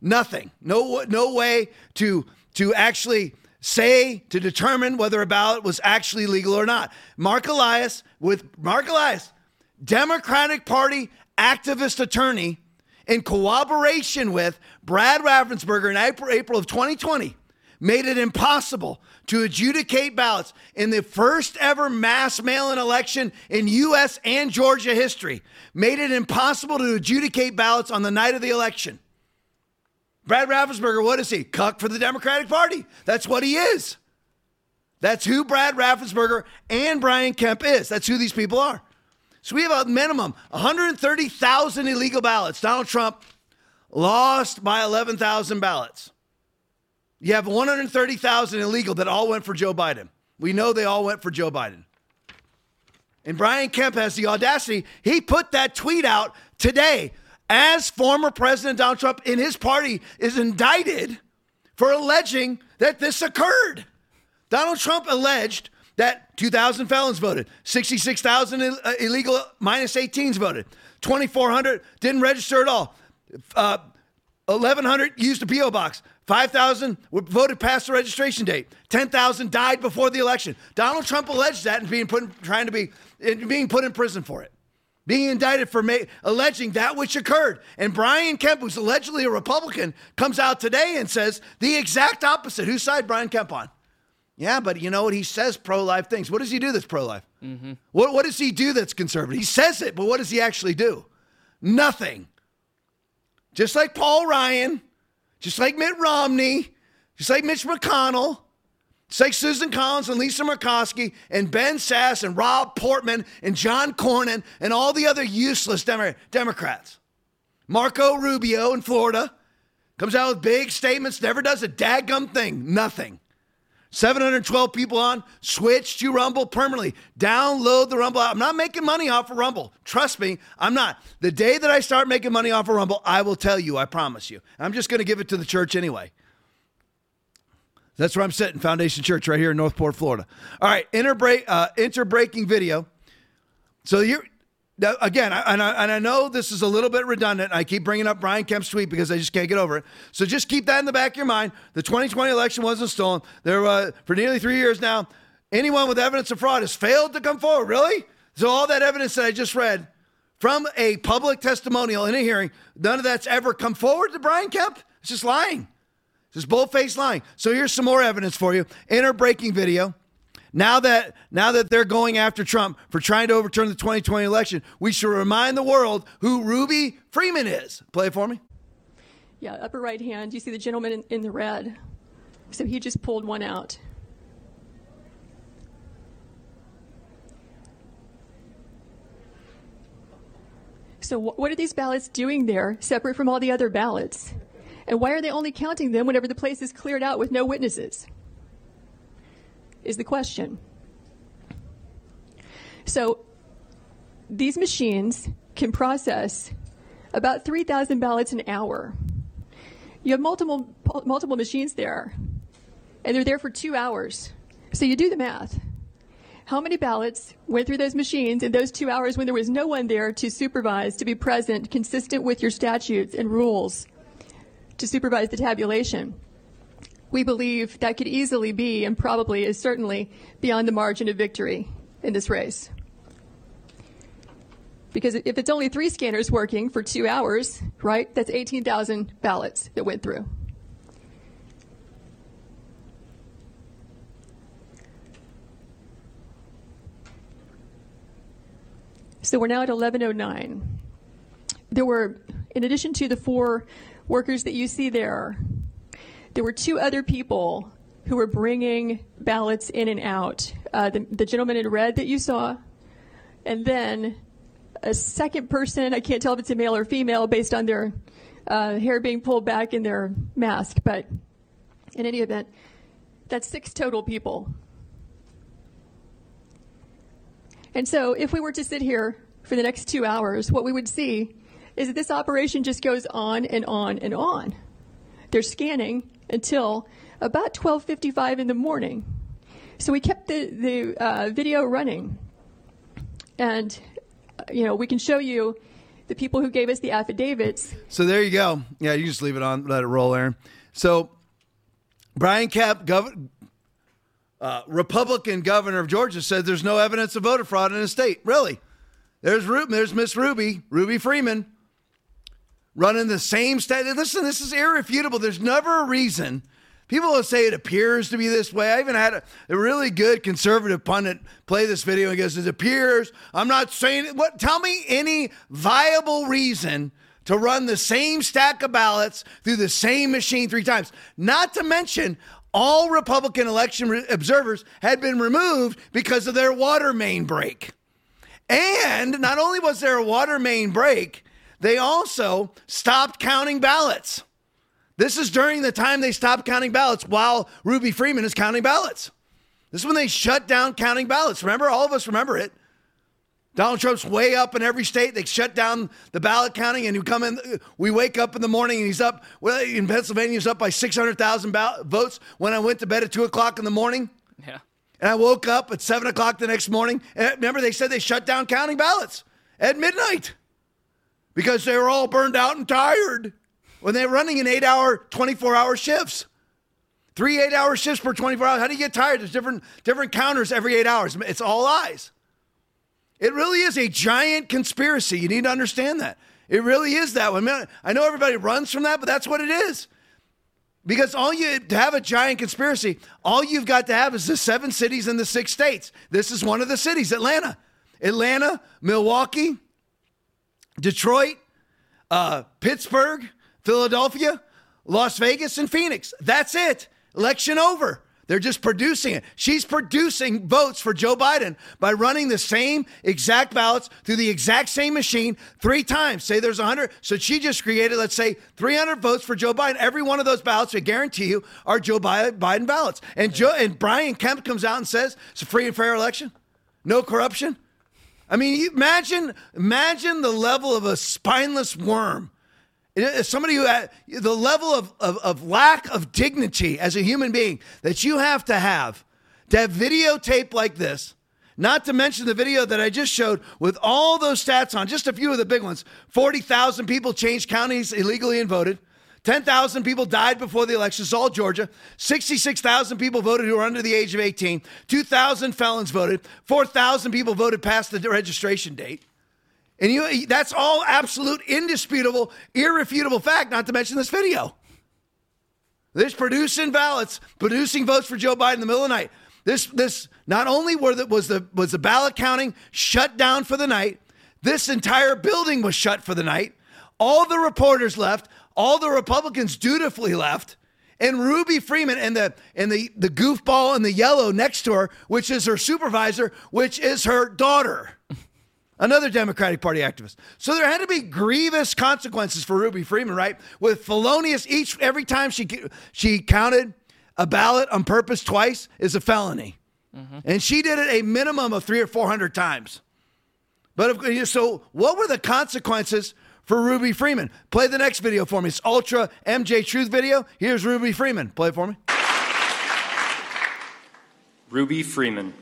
nothing. No no way to to actually say to determine whether a ballot was actually legal or not. Marc Elias, with Marc Elias, Democratic Party activist attorney, in cooperation with Brad Raffensperger in April, of 2020, made it impossible to adjudicate ballots in the first ever mass mail in election in U.S. and Georgia history, made it impossible to adjudicate ballots on the night of the election. Brad Raffensperger, what is he? Cuck for the Democratic Party. That's what he is. That's who Brad Raffensperger and Brian Kemp is. That's who these people are. So we have a minimum 130,000 illegal ballots. Donald Trump lost by 11,000 ballots. You have 130,000 illegal that all went for Joe Biden. We know they all went for Joe Biden. And Brian Kemp has the audacity. He put that tweet out today as former President Donald Trump in his party is indicted for alleging that this occurred. Donald Trump alleged that 2,000 felons voted, 66,000 uh, illegal minus 18s voted, 2,400 didn't register at all, uh, 1,100 used a P.O. box, 5,000 voted past the registration date, 10,000 died before the election. Donald Trump alleged that and being put in, trying to be being put in prison for it being indicted for ma- alleging that which occurred. And Brian Kemp, who's allegedly a Republican, comes out today and says the exact opposite. Whose side Brian Kemp on? Yeah, but you know what? He says pro life things. What does he do that's pro life? Mm-hmm. What, what does he do that's conservative? He says it, but what does he actually do? Nothing. Just like Paul Ryan, just like Mitt Romney, just like Mitch McConnell, it's like Susan Collins and Lisa Murkowski and Ben Sasse and Rob Portman and John Cornyn and all the other useless Demo- Democrats. Marco Rubio in Florida comes out with big statements, never does a daggum thing, nothing. 712 people on, switch to Rumble permanently. Download the Rumble. I'm not making money off of Rumble. Trust me, I'm not. The day that I start making money off of Rumble, I will tell you, I promise you. I'm just going to give it to the church anyway. That's where I'm sitting, Foundation Church, right here in North Port, Florida. All right, interbreak, uh, interbreaking video. So you're now, again, and, I, and I know this is a little bit redundant. I keep bringing up Brian Kemp's tweet because I just can't get over it. So just keep that in the back of your mind. The 2020 election wasn't stolen. There, uh, for nearly three years now, anyone with evidence of fraud has failed to come forward. Really? So all that evidence that I just read from a public testimonial in a hearing, none of that's ever come forward to Brian Kemp. It's just lying. It's just bold-faced lying. So here's some more evidence for you. Inter-breaking video. Now that now that they're going after Trump for trying to overturn the 2020 election, we should remind the world who Ruby Freeman is. Play it for me. Yeah, upper right hand. You see the gentleman in, in the red. So he just pulled one out. So what are these ballots doing there, separate from all the other ballots? And why are they only counting them whenever the place is cleared out with no witnesses? Is the question. So these machines can process about 3,000 ballots an hour. You have multiple, multiple machines there, and they're there for two hours. So you do the math. How many ballots went through those machines in those two hours when there was no one there to supervise, to be present, consistent with your statutes and rules? to supervise the tabulation. We believe that could easily be, and probably is certainly, beyond the margin of victory in this race. Because if it's only three scanners working for two hours, right, that's 18,000 ballots that went through. So we're now at 1109. there were, in addition to the four workers that you see there, there were two other people who were bringing ballots in and out. Uh, the, the gentleman in red that you saw, and then a second person. I can't tell if it's a male or female based on their uh, hair being pulled back in their mask, but in any event, that's six total people. And so, if we were to sit here for the next two hours, what we would see is that this operation just goes on and on and on. They're scanning until about 12:55 in the morning. So we kept the the uh, video running, and uh, you know we can show you the people who gave us the affidavits. So there you go. Yeah, you just leave it on, let it roll, Aaron. So Brian Kemp, gov- uh, Republican governor of Georgia, said there's no evidence of voter fraud in the state. Really? There's Ru- there's Miss Ruby, Ruby Freeman, running the same state. Listen, this is irrefutable. There's never a reason. People will say it appears to be this way. I even had a, a, really good conservative pundit play this video and goes, "It appears." I'm not saying it. What? Tell me any viable reason to run the same stack of ballots through the same machine three times. Not to mention, all Republican election re- observers had been removed because of their water main break. And not only was there a water main break, they also stopped counting ballots. This is during the time they stopped counting ballots while Ruby Freeman is counting ballots. This is when they shut down counting ballots. Remember, all of us remember it. Donald Trump's way up in every state. They shut down the ballot counting, and you come in. We wake up in the morning, and he's up. Well, in Pennsylvania, he's up by six hundred thousand votes. When I went to bed at two o'clock in the morning, yeah, and I woke up at seven o'clock the next morning. And remember, they said they shut down counting ballots at midnight because they were all burned out and tired when they're running an eight-hour, twenty-four-hour shifts. Three eight-hour shifts per twenty-four hours. How do you get tired? There's different different counters every eight hours. It's all eyes. It really is a giant conspiracy. You need to understand that. It really is that one. I know everybody runs from that, but that's what it is. Because all you to have a giant conspiracy, all you've got to have is the seven cities and the six states. This is one of the cities, Atlanta. Atlanta, Milwaukee, Detroit, uh, Pittsburgh, Philadelphia, Las Vegas, and Phoenix. That's it. Election over. They're just producing it. She's producing votes for Joe Biden by running the same exact ballots through the exact same machine three times. Say there's 100. So she just created, let's say, 300 votes for Joe Biden. Every one of those ballots, I guarantee you, are Joe Biden ballots. And Joe and Brian Kemp comes out and says it's a free and fair election, no corruption. I mean, imagine, imagine the level of a spineless worm. Somebody who had the level of, of, of, lack of dignity as a human being that you have to have to have videotape like this not to mention the video that i just showed with all those stats on just a few of the big ones. 40000 people changed counties illegally and voted 10,000 people died before the election. It's all Georgia. 66,000 people voted who were under the age of 18. 2,000 felons voted. 4,000 people voted past the registration date. And you, that's all absolute, indisputable, irrefutable fact, not to mention this video. This producing ballots, producing votes for Joe Biden in the middle of the night. This, this not only were the, was, the, was the ballot counting shut down for the night, this entire building was shut for the night. All the reporters left, all the Republicans dutifully left, and Ruby Freeman and the and the, the goofball in the yellow next to her, which is her supervisor, which is her daughter another Democratic Party activist. So there had to be grievous consequences for Ruby Freeman, right? With felonious each every time she she counted a ballot on purpose twice is a felony, mm-hmm. and she did it a minimum of three or four hundred times. But if, so, what were the consequences for Ruby Freeman? Play the next video for me. It's Ultra MJ Truth video. Here's Ruby Freeman. Play it for me. Ruby Freeman.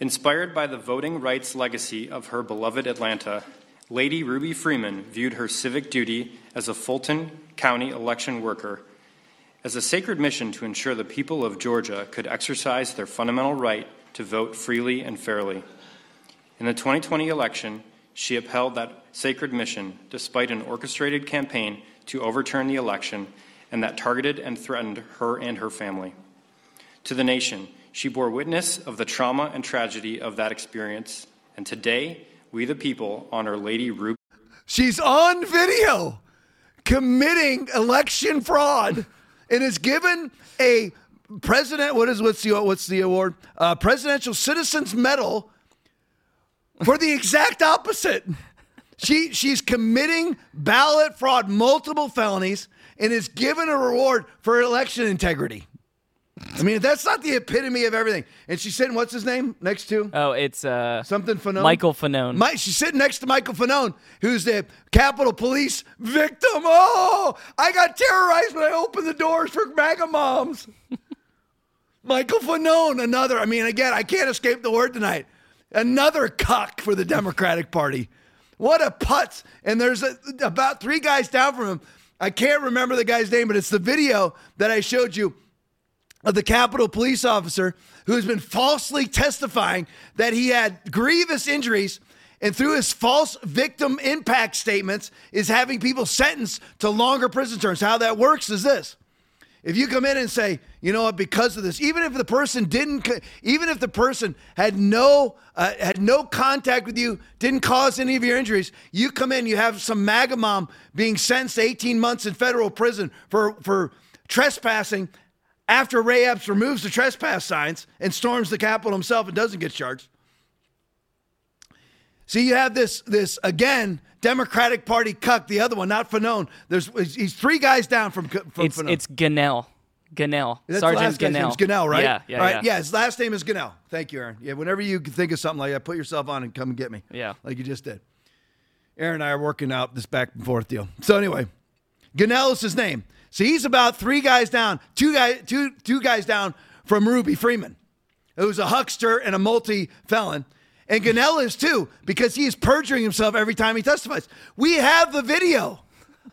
Inspired by the voting rights legacy of her beloved Atlanta, Lady Ruby Freeman viewed her civic duty as a Fulton County election worker as a sacred mission to ensure the people of Georgia could exercise their fundamental right to vote freely and fairly. In the 2020 election, she upheld that sacred mission despite an orchestrated campaign to overturn the election and that targeted and threatened her and her family. To the nation, she bore witness of the trauma and tragedy of that experience, and today, we the people honor Lady Ruby. She's on video committing election fraud and is given a president. What is what's the what's the award? Uh, Presidential Citizens Medal for the exact opposite. She she's committing ballot fraud, multiple felonies, and is given a reward for election integrity. I mean, that's not the epitome of everything. And she's sitting, what's his name next to? Oh, it's uh something Fanone. Michael Fanone. My, she's sitting next to Michael Fanone, who's the Capitol Police victim. Oh, I got terrorized when I opened the doors for MAGA moms. Michael Fanone, another. I mean, again, I can't escape the word tonight. Another cuck for the Democratic Party. What a putz. And there's a, about three guys down from him. I can't remember the guy's name, but it's the video that I showed you of the Capitol police officer who's been falsely testifying that he had grievous injuries and through his false victim impact statements is having people sentenced to longer prison terms. How that works is this. If you come in and say, you know what, because of this, even if the person didn't, even if the person had no uh, had no contact with you, didn't cause any of your injuries, you come in, you have some MAGA mom being sentenced to 18 months in federal prison for for trespassing after Ray Epps removes the trespass signs and storms the Capitol himself and doesn't get charged. See, you have this this again Democratic Party cuck, the other one, not Fanone. There's he's three guys down from from it's. It's. Gonell. That's Sergeant the last guy's name Gonell. right? Yeah, yeah, All right, yeah. yeah. His last name is Gonell. Thank you, Aaron. Yeah, whenever you think of something like that, put yourself on and come and get me. Yeah. like you just did. Aaron and I are working out this back and forth deal. So anyway, Gonell is his name. So he's about three guys down, two guys, two two guys down from Ruby Freeman, who's a huckster and a multi felon. And Gonell is too, because he is perjuring himself every time he testifies. We have the video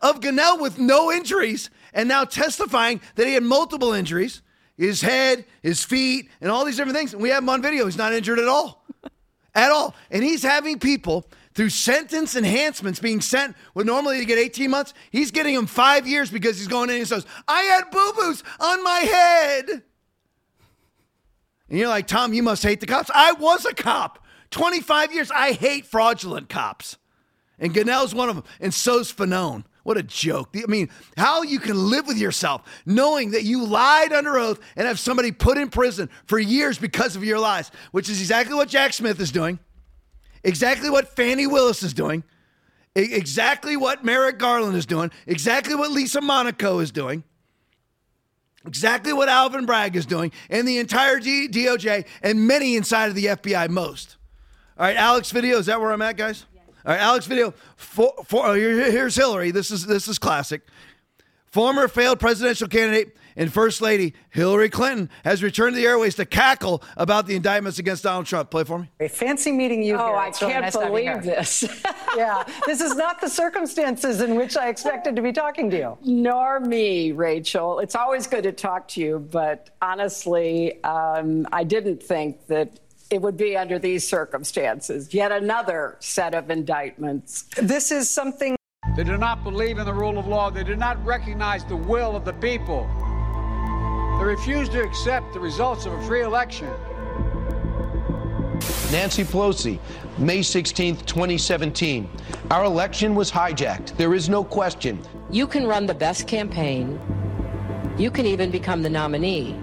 of Gonell with no injuries and now testifying that he had multiple injuries his head, his feet, and all these different things. And we have him on video. He's not injured at all. At all. And he's having people through sentence enhancements being sent would normally to get 18 months. He's getting him five years because he's going in and says, I had boo boos on my head. And you're like, Tom, you must hate the cops. I was a cop. 25 years. I hate fraudulent cops. And Gonell's one of them. And so's Fanone. What a joke. I mean, how you can live with yourself knowing that you lied under oath and have somebody put in prison for years because of your lies, which is exactly what Jack Smith is doing, exactly what Fani Willis is doing, exactly what Merrick Garland is doing, exactly what Lisa Monaco is doing. Exactly what Alvin Bragg is doing, and the entire D- DOJ, and many inside of the FBI, most. All right, Alex Video, is that where I'm at, guys? All right, Alex Video. For, for, oh, here's Hillary. This is this is classic. Former failed presidential candidate and First Lady Hillary Clinton has returned to the airways to cackle about the indictments against Donald Trump. Play for me. Fancy meeting you Oh, here. I It's can't nice to have you believe this. yeah, this is not the circumstances in which I expected to be talking to you. Nor me, Rachel. It's always good to talk to you, but honestly, um, I didn't think that it would be under these circumstances. Yet another set of indictments. This is something. They do not believe in the rule of law. They do not recognize the will of the people. They refuse to accept the results of a free election. Nancy Pelosi, May 16th, 2017. Our election was hijacked. There is no question. You can run the best campaign. You can even become the nominee.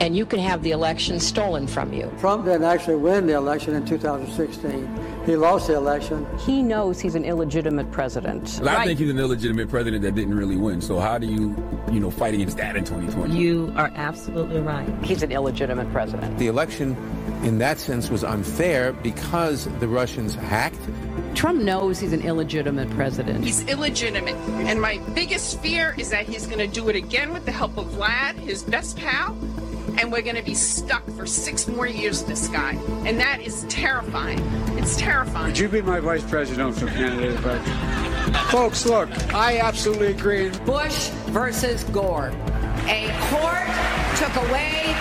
And you can have the election stolen from you. Trump didn't actually win the election in 2016. He lost the election. He knows he's an illegitimate president. I think he's an illegitimate president that didn't really win. So how do you, you know, fight against that in 2020? You are absolutely right. He's an illegitimate president. The election, in that sense, was unfair because the Russians hacked. Trump knows he's an illegitimate president. He's illegitimate. And my biggest fear is that he's going to do it again with the help of Vlad, his best pal. And we're going to be stuck for six more years with this guy. And that is terrifying. It's terrifying. Would you be my vice presidential candidate? But folks, look, I absolutely agree. Bush versus Gore. A court took away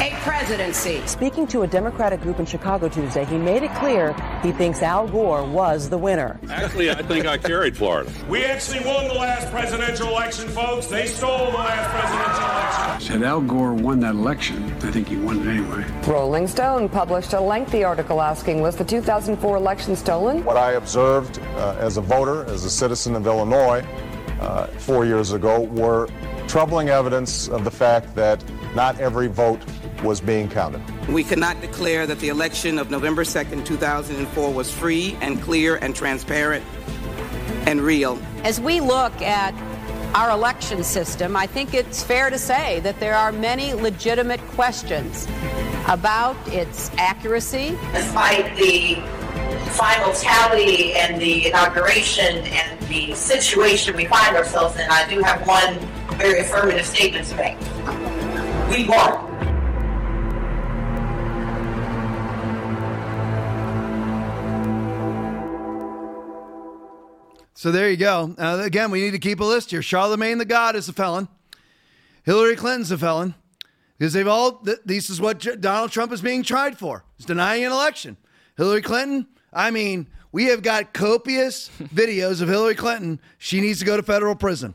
a presidency. Speaking to a Democratic group in Chicago Tuesday, he made it clear he thinks Al Gore was the winner. Actually, I think I carried Florida. We actually won the last presidential election, folks. They stole the last presidential election. Said Al Gore won that election. I think he won it anyway. Rolling Stone published a lengthy article asking Was the 2004 election stolen? What I observed uh, as a voter, as a citizen of Illinois, uh, four years ago were troubling evidence of the fact that not every vote was being counted. We cannot declare that the election of November 2nd, 2004 was free and clear and transparent and real. As we look at our election system, I think it's fair to say that there are many legitimate questions about its accuracy. Despite the final tally and the inauguration and the situation we find ourselves in, I do have one very affirmative statement to make. We won. So there you go. Uh, again, we need to keep a list here. Charlemagne the God is a felon. Hillary Clinton's a felon because they've all. Th- this is what J- Donald Trump is being tried for: is denying an election. Hillary Clinton. I mean, we have got copious videos of Hillary Clinton. She needs to go to federal prison.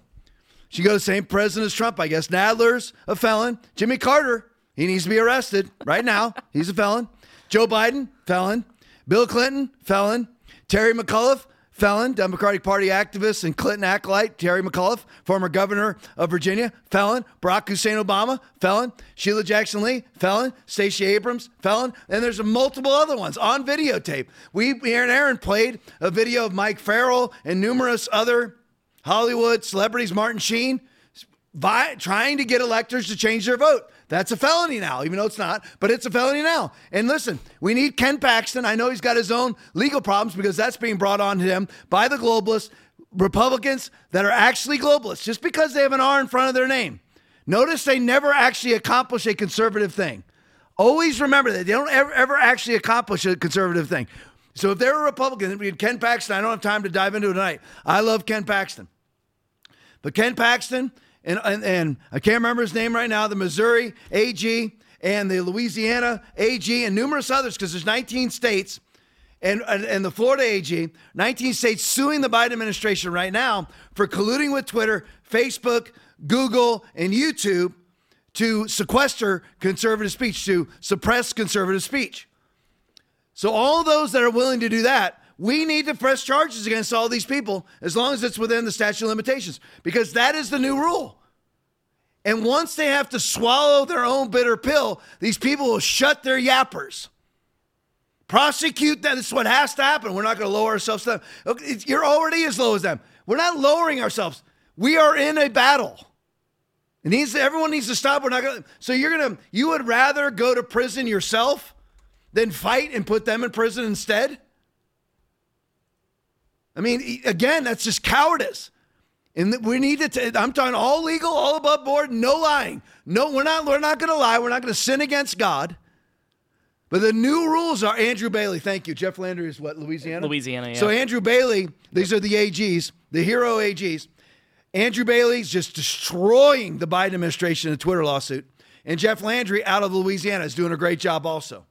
She goes the same prison as Trump, I guess. Nadler's a felon. Jimmy Carter, he needs to be arrested right now. He's a felon. Joe Biden, felon. Bill Clinton, felon. Terry McAuliffe, felon. Democratic Party activist and Clinton acolyte. Terry McAuliffe, former governor of Virginia, felon. Barack Hussein Obama, felon. Sheila Jackson Lee, felon. Stacey Abrams, felon. And there's multiple other ones on videotape. We, Aaron Aaron played a video of Mike Farrell and numerous other Hollywood celebrities, Martin Sheen, trying to get electors to change their vote. That's a felony now, even though it's not, but it's a felony now. And listen, we need Ken Paxton. I know he's got his own legal problems because that's being brought on to him by the globalists, Republicans that are actually globalists, just because they have an R in front of their name. Notice they never actually accomplish a conservative thing. Always remember that they don't ever, ever actually accomplish a conservative thing. So if they're a Republican, Ken Paxton. I don't have time to dive into it tonight. I love Ken Paxton. But Ken Paxton, and, and, and I can't remember his name right now, the Missouri AG and the Louisiana AG and numerous others, because there's 19 states, and, and, and the Florida AG, 19 states suing the Biden administration right now for colluding with Twitter, Facebook, Google, and YouTube to sequester conservative speech, to suppress conservative speech. So, all those that are willing to do that, we need to press charges against all these people as long as it's within the statute of limitations, because that is the new rule. And once they have to swallow their own bitter pill, these people will shut their yappers. Prosecute them. This is what has to happen. We're not going to lower ourselves to them. You're already as low as them. We're not lowering ourselves. We are in a battle. It needs to, everyone needs to stop. We're not going to. So you're going to, you would rather go to prison yourself than fight and put them in prison instead? I mean, again, that's just cowardice. And we need to. T- I'm talking all legal, all above board, no lying. No, we're not. We're not going to lie. We're not going to sin against God. But the new rules are Andrew Bailey. Thank you. Jeff Landry is what Louisiana. Louisiana. Yeah. So Andrew Bailey. These are the AGs, the hero AGs. Andrew Bailey's just destroying the Biden administration in a Twitter lawsuit, and Jeff Landry out of Louisiana is doing a great job also.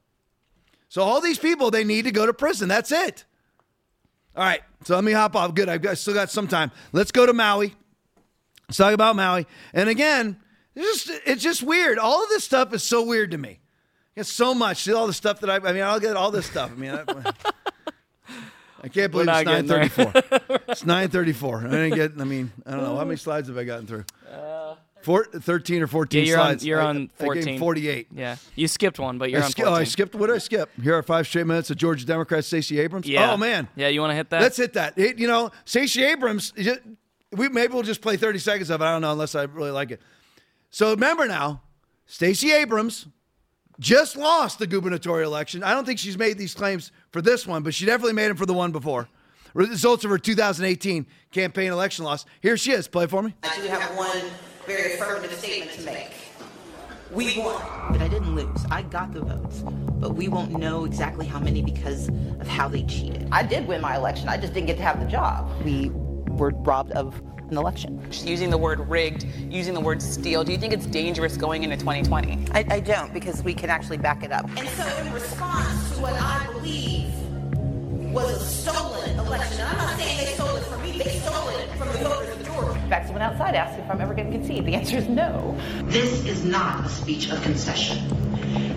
So all these people, they need to go to prison. That's it. All right. So let me hop off. Good. I've got, still got some time. Let's go to Maui. Let's talk about Maui. And again, it's just, it's just weird. All of this stuff is so weird to me. It's so much. See all the stuff that I, I mean, I'll get all this stuff. I mean, I, I can't believe it's not getting 934. it's 934. I didn't get, I mean, I don't know. How many slides have I gotten through? Uh, Four, 13 or 14 Yeah, you're slides. on. You're I- on I gave 14. 48. Yeah, you skipped one, but you're I on ski- 14. oh, I skipped. What did I skip? Here are five straight minutes of Georgia Democrat Stacey Abrams. Yeah. Oh man. Yeah, you want to hit that? Let's hit that. It- you know, Stacey Abrams. it- We maybe we'll just play 30 seconds of it. I don't know unless I really like it. So remember now, Stacey Abrams just lost the gubernatorial election. I don't think she's made these claims for this one, but she definitely made them for the one before. Results of her 2018 campaign election loss. Here she is. Play for me. I do have one very affirmative statement to make. We won. But I didn't lose. I got the votes. But we won't know exactly how many because of how they cheated. I did win my election. I just didn't get to have the job. We were robbed of an election. Just using the word rigged, using the word steal, do you think it's dangerous going into 2020? I, I don't, because we can actually back it up. And so, in response to what I believe was a stolen election, I'm not saying they stole it from me, they stole it from the voters of Georgia. In fact, someone outside asked if I'm ever going to concede. The answer is no. This is not a speech of concession.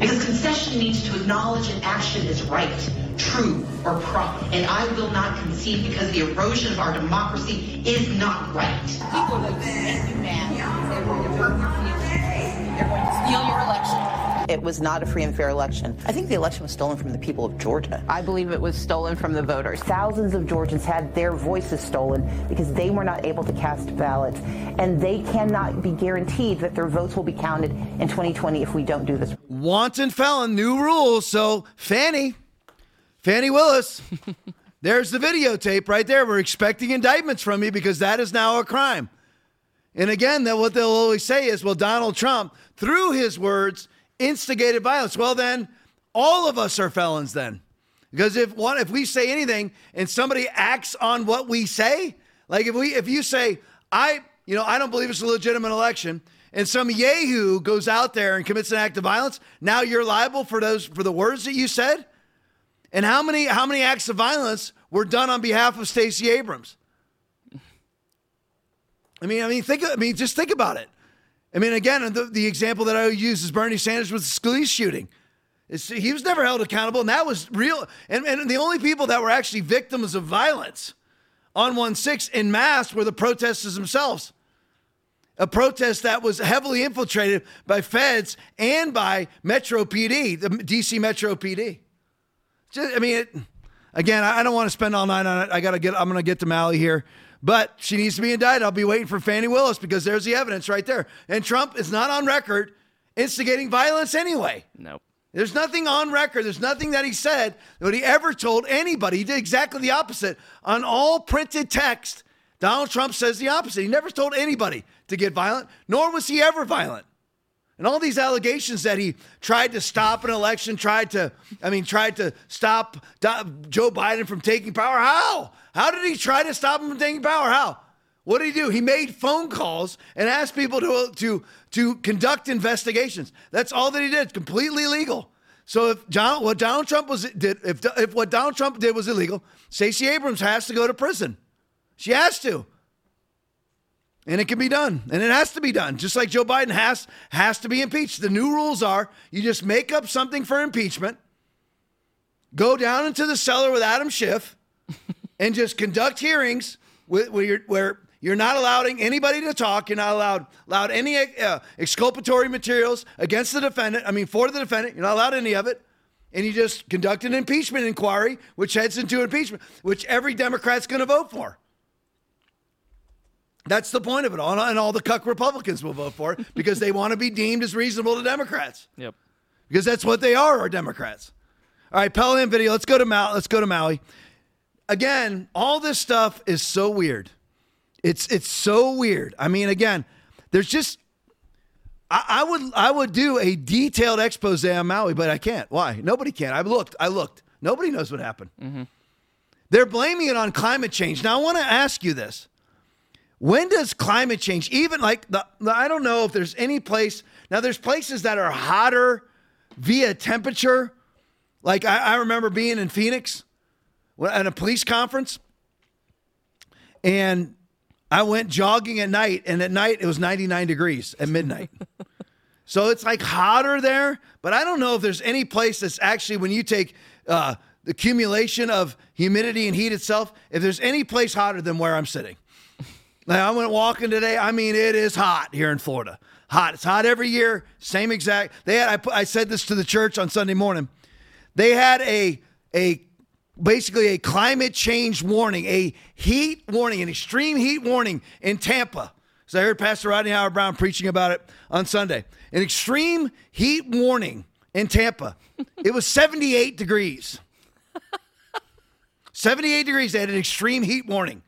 Because concession means to acknowledge an action is right, true, or proper. And I will not concede because the erosion of our democracy is not right. People are going to make you mad. They're going to hurt your feelings. They're going to steal your election. It was not a free and fair election. I think the election was stolen from the people of Georgia. I believe it was stolen from the voters. Thousands of Georgians had their voices stolen because they were not able to cast ballots. And they cannot be guaranteed that their votes will be counted in 2020 if we don't do this. Wanton felon, new rules. So, Fani, Fani Willis, there's the videotape right there. We're expecting indictments from you because that is now a crime. And again, that what they'll always say is, well, Donald Trump, through his words, instigated violence. Well, then all of us are felons then. Because if one if we say anything and somebody acts on what we say, like if we if you say, I, you know, I don't believe it's a legitimate election, and some yahoo goes out there and commits an act of violence, now you're liable for those for the words that you said? And how many how many acts of violence were done on behalf of Stacey Abrams? I mean, I mean, think. I mean, just think about it. I mean, again, the, the example that I use is Bernie Sanders with the Scalise shooting. It's, he was never held accountable, and that was real. And, and the only people that were actually victims of violence on 1 6 in mass were the protesters themselves. A protest that was heavily infiltrated by feds and by Metro PD, the DC Metro PD. Just, I mean, it, again, I don't want to spend all night on it. I got to get, I'm going to get to Malley here. But she needs to be indicted. I'll be waiting for Fani Willis because there's the evidence right there. And Trump is not on record instigating violence anyway. Nope. There's nothing on record. There's nothing that he said that he ever told anybody. He did exactly the opposite. On all printed text, Donald Trump says the opposite. He never told anybody to get violent, nor was he ever violent. And all these allegations that he tried to stop an election, tried to, I mean, tried to stop Joe Biden from taking power. How? How did he try to stop him from taking power? How? What did he do? He made phone calls and asked people to, uh, to, to conduct investigations. That's all that he did. Completely legal. So if John, what Donald Trump was did, if, if what Donald Trump did was illegal, Stacey Abrams has to go to prison. She has to. And it can be done. And it has to be done. Just like Joe Biden has has to be impeached. The new rules are you just make up something for impeachment, go down into the cellar with Adam Schiff, and just conduct hearings where you're, where you're not allowing anybody to talk. You're not allowed allowed any uh, exculpatory materials against the defendant. I mean, for the defendant, you're not allowed any of it. And you just conduct an impeachment inquiry, which heads into impeachment, which every Democrat's going to vote for. That's the point of it all. And all the cuck Republicans will vote for it because they want to be deemed as reasonable to Democrats. Yep. Because that's what they are, are Democrats. All right, Pelican video. Let's go to Mal. Let's go to Maui again, all this stuff is so weird. It's it's so weird. I mean, again, there's just I, I, would I would do a detailed expose on Maui, but I can't. Why? Nobody can. I looked. I looked. Nobody knows what happened. Mm-hmm. They're blaming it on climate change. Now I want to ask you this: When does climate change, even like the, the I don't know if there's any place now. There's places that are hotter via temperature. Like I, I remember being in Phoenix at a police conference, and I went jogging at night, and at night it was 99 degrees at midnight. so it's like hotter there, but I don't know if there's any place that's actually when you take uh, the accumulation of humidity and heat itself, if there's any place hotter than where I'm sitting. Like I went walking today. I mean, it is hot here in Florida. Hot. It's hot every year. Same exact. They had. I, put, I said this to the church on Sunday morning. They had a a basically a climate change warning, a heat warning, an extreme heat warning in Tampa. So I heard Pastor Rodney Howard-Browne preaching about it on Sunday. An extreme heat warning in Tampa. it was 78 degrees. 78 degrees. They had an extreme heat warning.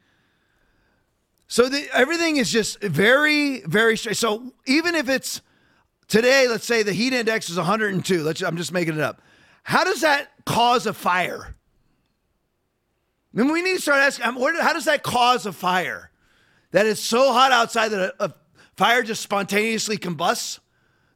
So the, everything is just very, very straight. So even if it's today, let's say the heat index is 102. Let's, I'm just making it up. How does that cause a fire? Then we need to start asking, um, how does that cause a fire? that it's so hot outside that a, a fire just spontaneously combusts?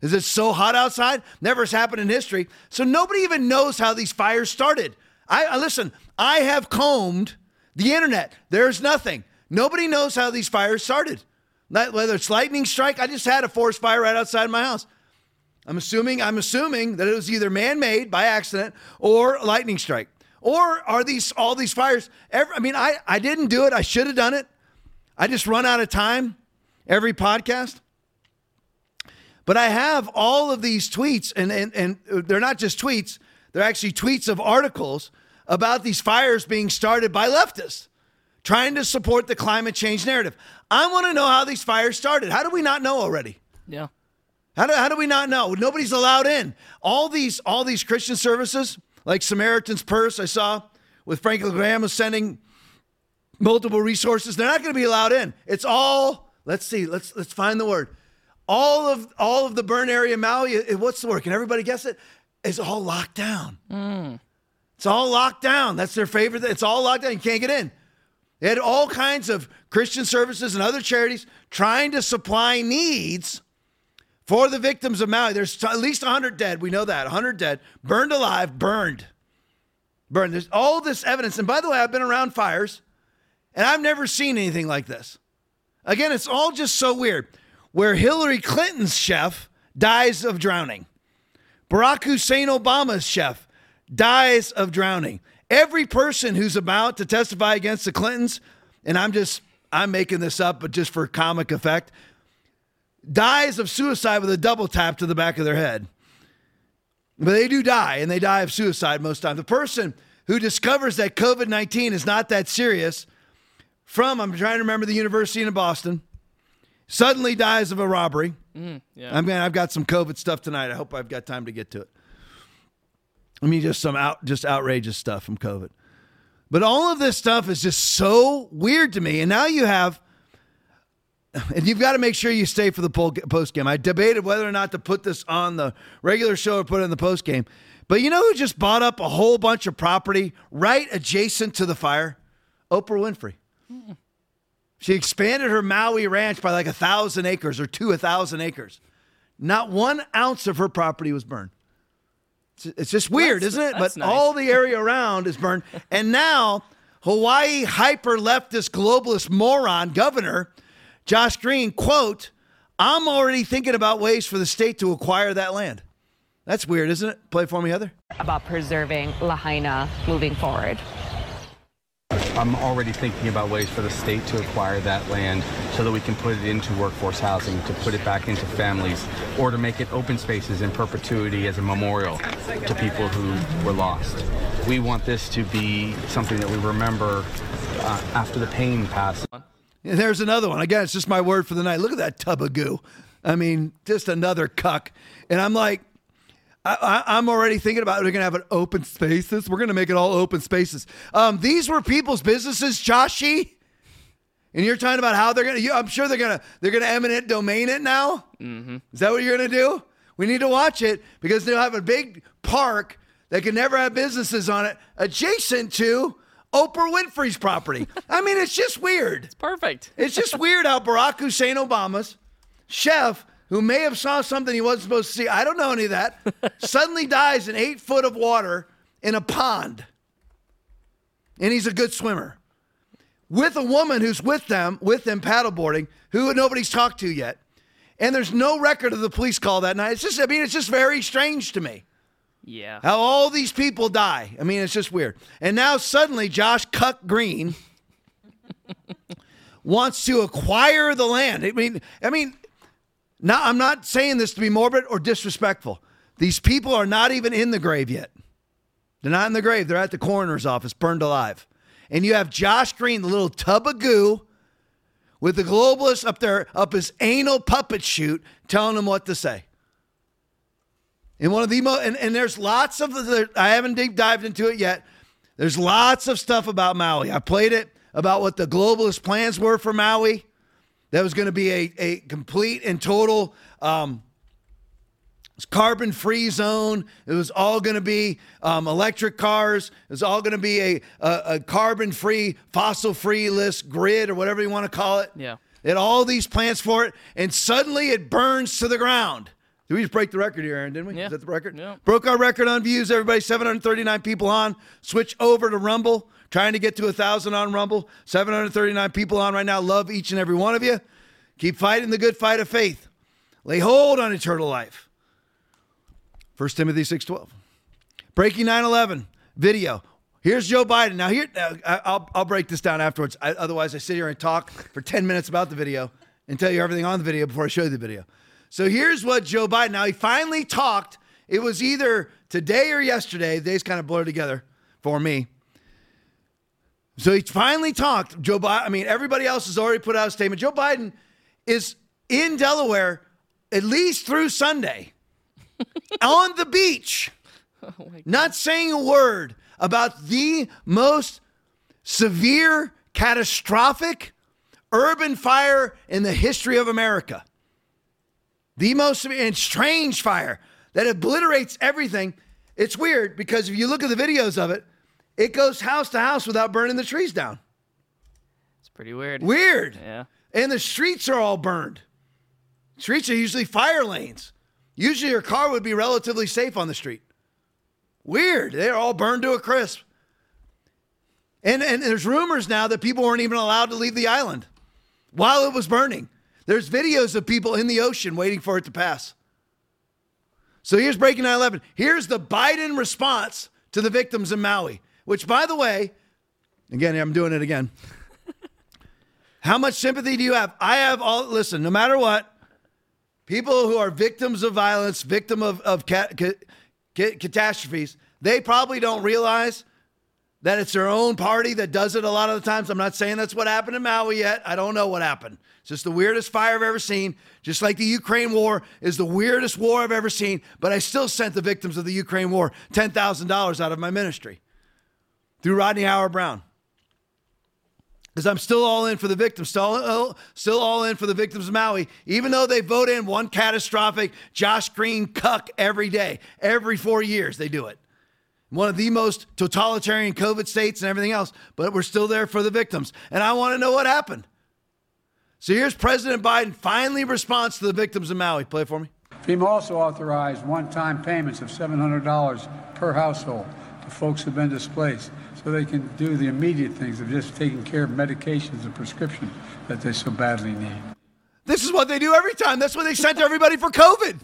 Is it so hot outside? Never has happened in history. So nobody even knows how these fires started. I, I listen. I have combed the internet. There's nothing. Nobody knows how these fires started. Whether it's lightning strike, I just had a forest fire right outside my house. I'm assuming I'm assuming that it was either man-made by accident or lightning strike. Or are these all these fires? Every, I mean, I I didn't do it. I should have done it. I just run out of time every podcast. But I have all of these tweets, and, and, and uh, they're not just tweets, they're actually tweets of articles about these fires being started by leftists trying to support the climate change narrative. I want to know how these fires started. How do we not know already? Yeah. How do, how do we not know? Nobody's allowed in. All these all these Christian services, like Samaritan's Purse, I saw with Franklin Graham was sending multiple resources. They're not going to be allowed in. It's all. Let's see. Let's let's find the word. All of all of the burn area Maui. What's the word? Can everybody guess it? It's all locked down. Mm. It's all locked down. That's their favorite. It's all locked down. You can't get in. They had all kinds of Christian services and other charities trying to supply needs for the victims of Maui. There's at least 100 dead. We know that. 100 dead, burned alive, burned. Burned. There's all this evidence. And by the way, I've been around fires and I've never seen anything like this. Again, it's all just so weird. Where Hillary Clinton's chef dies of drowning, Barack Hussein Obama's chef dies of drowning. Every person who's about to testify against the Clintons, and I'm just, I'm making this up, but just for comic effect, dies of suicide with a double tap to the back of their head. But they do die, and they die of suicide most times. The person who discovers that COVID 19 is not that serious from, I'm trying to remember the university in Boston, suddenly dies of a robbery. Mm, yeah. I mean, I've got some COVID stuff tonight. I hope I've got time to get to it. I mean, just some out, just outrageous stuff from COVID. But all of this stuff is just so weird to me. And now you have, and you've got to make sure you stay for the post game. I debated whether or not to put this on the regular show or put it in the post game. But you know who just bought up a whole bunch of property right adjacent to the fire? Oprah Winfrey. She expanded her Maui ranch by like a thousand acres or two a thousand acres. Not one ounce of her property was burned. It's just weird, That's- isn't it? But nice. all the area around is burned. and now, Hawaii hyper leftist globalist moron governor Josh Green, quote, I'm already thinking about ways for the state to acquire that land. That's weird, isn't it? Play for me, Heather. about preserving Lahaina moving forward. I'm already thinking about ways for the state to acquire that land so that we can put it into workforce housing, to put it back into families, or to make it open spaces in perpetuity as a memorial to people who were lost. We want this to be something that we remember uh, after the pain passes. And there's another one. Again, it's just my word for the night. Look at that tub of goo. I mean, just another cuck. And I'm like, I, I, I'm already thinking about we're gonna have an open spaces. We're gonna make it all open spaces. Um, these were people's businesses, Joshy. And you're talking about how they're gonna. You, I'm sure they're gonna they're gonna eminent domain it now. Mm-hmm. Is that what you're gonna do? We need to watch it because they'll have a big park that can never have businesses on it adjacent to Oprah Winfrey's property. I mean, it's just weird. It's perfect. It's just weird how Barack Hussein Obama's chef, who may have saw something he wasn't supposed to see, I don't know any of that, suddenly dies in eight foot of water in a pond. And he's a good swimmer. With a woman who's with them, with them paddleboarding, who nobody's talked to yet. And there's no record of the police call that night. It's just, I mean, it's just very strange to me. Yeah. How all these people die. I mean, it's just weird. And now suddenly Josh Cuck Green wants to acquire the land. I mean, I mean, now I'm not saying this to be morbid or disrespectful. These people are not even in the grave yet. They're not in the grave. They're at the coroner's office, burned alive. And you have Josh Green, the little tub of goo, with the globalists up there, up his anal puppet shoot, telling him what to say. And one of the most, and, and there's lots of, the, I haven't deep dived into it yet. There's lots of stuff about Maui. I played it about what the globalist plans were for Maui. That was going to be a, a complete and total um, carbon free zone. It was all going to be um, electric cars. It was all going to be a, a, a carbon free, fossil free list grid or whatever you want to call it. Yeah. They had all these plans for it, and suddenly it burns to the ground. Did we just break the record here, Aaron? Didn't we? Yeah. Is that the record? Yeah. Broke our record on views. Everybody, 739 people on. Switch over to Rumble. Trying to get to a thousand on Rumble. 739 people on right now. Love each and every one of you. Keep fighting the good fight of faith. Lay hold on eternal life. 1 Timothy 6:12. Breaking 9/11 video. Here's Joe Biden. Now here I'll I'll break this down afterwards. I, otherwise I sit here and talk for 10 minutes about the video and tell you everything on the video before I show you the video. So here's what Joe Biden. Now he finally talked. It was either today or yesterday. The days kind of blur together for me. So he finally talked. Joe Biden, I mean, everybody else has already put out a statement. Joe Biden is in Delaware at least through Sunday on the beach, oh not saying a word about the most severe, catastrophic urban fire in the history of America. The most and strange fire that obliterates everything. It's weird because if you look at the videos of it, it goes house to house without burning the trees down. It's pretty weird. Weird. Yeah. And the streets are all burned. Streets are usually fire lanes. Usually your car would be relatively safe on the street. Weird. They're all burned to a crisp. And, and there's rumors now that people weren't even allowed to leave the island while it was burning. There's videos of people in the ocean waiting for it to pass. So here's breaking 9 11. Here's the Biden response to the victims in Maui, which, by the way, again, I'm doing it again. How much sympathy do you have? I have all, listen, no matter what, people who are victims of violence, victim of, of ca- ca- ca- catastrophes, they probably don't realize that it's their own party that does it a lot of the times. I'm not saying that's what happened in Maui yet. I don't know what happened. It's just the weirdest fire I've ever seen. Just like the Ukraine war is the weirdest war I've ever seen. But I still sent the victims of the Ukraine war $10,000 out of my ministry through Rodney Howard-Browne. Because I'm still all in for the victims, still, uh, still all in for the victims of Maui, even though they vote in one catastrophic Josh Green cuck every day, every four years they do it one of the most totalitarian COVID states and everything else, but we're still there for the victims. And I want to know what happened. So here's President Biden finally responds to the victims of Maui. Play it for me. FEMA also authorized one-time payments of $700 per household to folks who've been displaced so they can do the immediate things of just taking care of medications and prescriptions that they so badly need. This is what they do every time. That's what they sent everybody for COVID.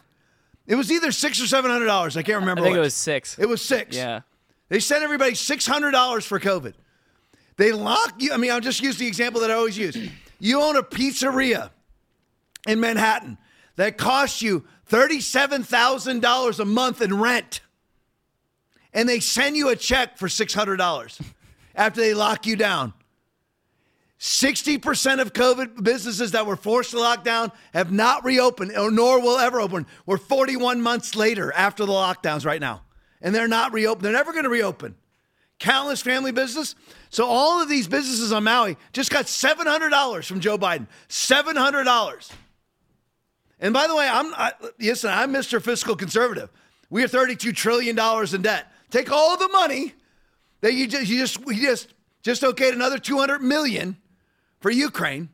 It was either six or seven hundred dollars. I can't remember. I think which. it was six. It was six. Yeah. They sent everybody six hundred dollars for COVID. They lock you. I mean, I'll just use the example that I always use. You own a pizzeria in Manhattan that costs you thirty-seven thousand dollars a month in rent, and they send you a check for six hundred dollars after they lock you down. 60% of COVID businesses that were forced to lock down have not reopened or nor will ever open. We're 41 months later after the lockdowns right now. And they're not reopened. They're never going to reopen. Countless family business. So all of these businesses on Maui just got $700 from Joe Biden. $700. And by the way, I'm I, listen, I'm Mr. Fiscal Conservative. We are 32 trillion dollars in debt. Take all the money that you just you just we just just okayed another 200 million for Ukraine.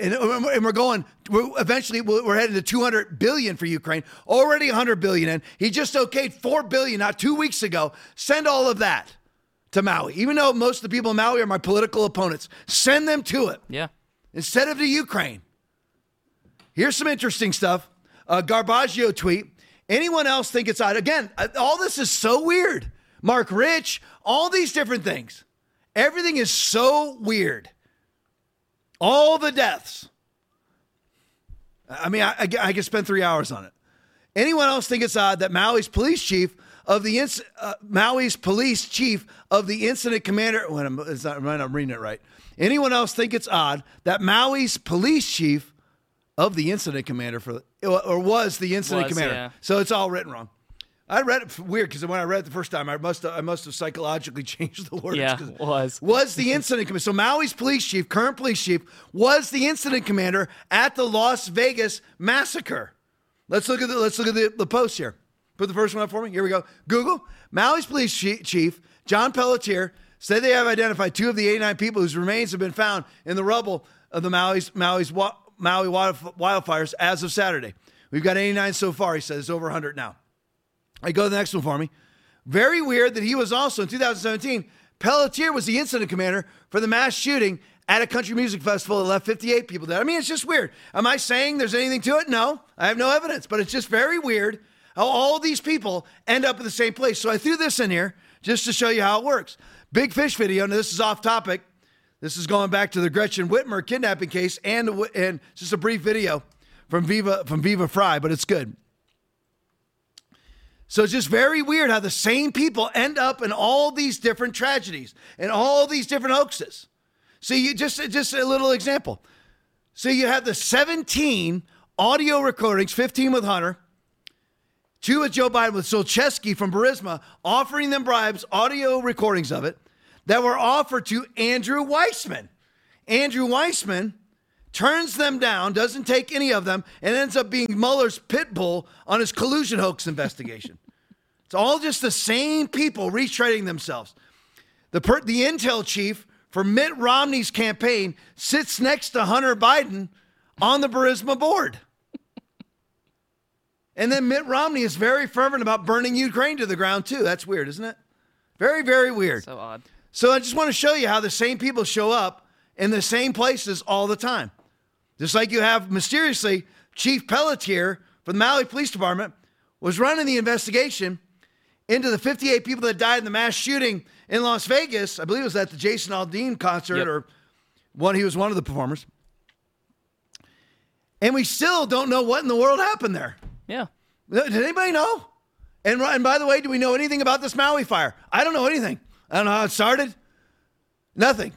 And, and we're going, we're eventually we're headed to 200 billion for Ukraine. Already 100 billion in. He just okayed 4 billion not two weeks ago. Send all of that to Maui. Even though most of the people in Maui are my political opponents, send them to it. Yeah. Instead of to Ukraine. Here's some interesting stuff. A Garbaggio tweet. Anyone else think it's odd? Again, all this is so weird. Mark Rich, all these different things. Everything is so weird. All the deaths. I mean, I, I, I could spend three hours on it. Anyone else think it's odd that Maui's police chief of the inc- uh, Maui's police chief of the incident commander? When I'm, it's not, I'm reading it right. Anyone else think it's odd that Maui's police chief of the incident commander for or was the incident Was, commander? yeah. So it's all written wrong. I read it weird because when I read it the first time, I must have, I must have psychologically changed the words. Yeah, was. was the incident commander. So Maui's police chief, current police chief, was the incident commander at the Las Vegas massacre. Let's look at the let's look at the, the post here. Put the first one up for me. Here we go. Google Maui's police chief, John Pelletier, said they have identified two of the 89 people whose remains have been found in the rubble of the Maui's, Maui's Maui wildfires as of Saturday. We've got 89 so far. He says over 100 now. I go to the next one for me. Very weird that he was also in 2017. Pelletier was the incident commander for the mass shooting at a country music festival that left 58 people dead. I mean, it's just weird. Am I saying there's anything to it? No, I have no evidence, but it's just very weird how all these people end up in the same place. So I threw this in here just to show you how it works. Big fish video. Now, this is off topic. This is going back to the Gretchen Whitmer kidnapping case and, and just a brief video from Viva from Viva Frei, but it's good. So it's just very weird how the same people end up in all these different tragedies and all these different hoaxes. So you just just a little example. So you have the 17 audio recordings, 15 with Hunter, two with Joe Biden with Zlochevsky from Burisma, offering them bribes, audio recordings of it that were offered to Andrew Weissmann. Andrew Weissmann turns them down, doesn't take any of them, and ends up being Mueller's pit bull on his collusion hoax investigation. it's all just the same people retreading themselves. The, per- the intel chief for Mitt Romney's campaign sits next to Hunter Biden on the Burisma board. and then Mitt Romney is very fervent about burning Ukraine to the ground, too. That's weird, isn't it? Very, very weird. So odd. So I just want to show you how the same people show up in the same places all the time. Just like you have mysteriously Chief Pelletier from the Maui Police Department was running the investigation into the 58 people that died in the mass shooting in Las Vegas. I believe it was at the Jason Aldean concert yep. or one he was one of the performers. And we still don't know what in the world happened there. Yeah. Did anybody know? And, and by the way, do we know anything about this Maui fire? I don't know anything. I don't know how it started. Nothing.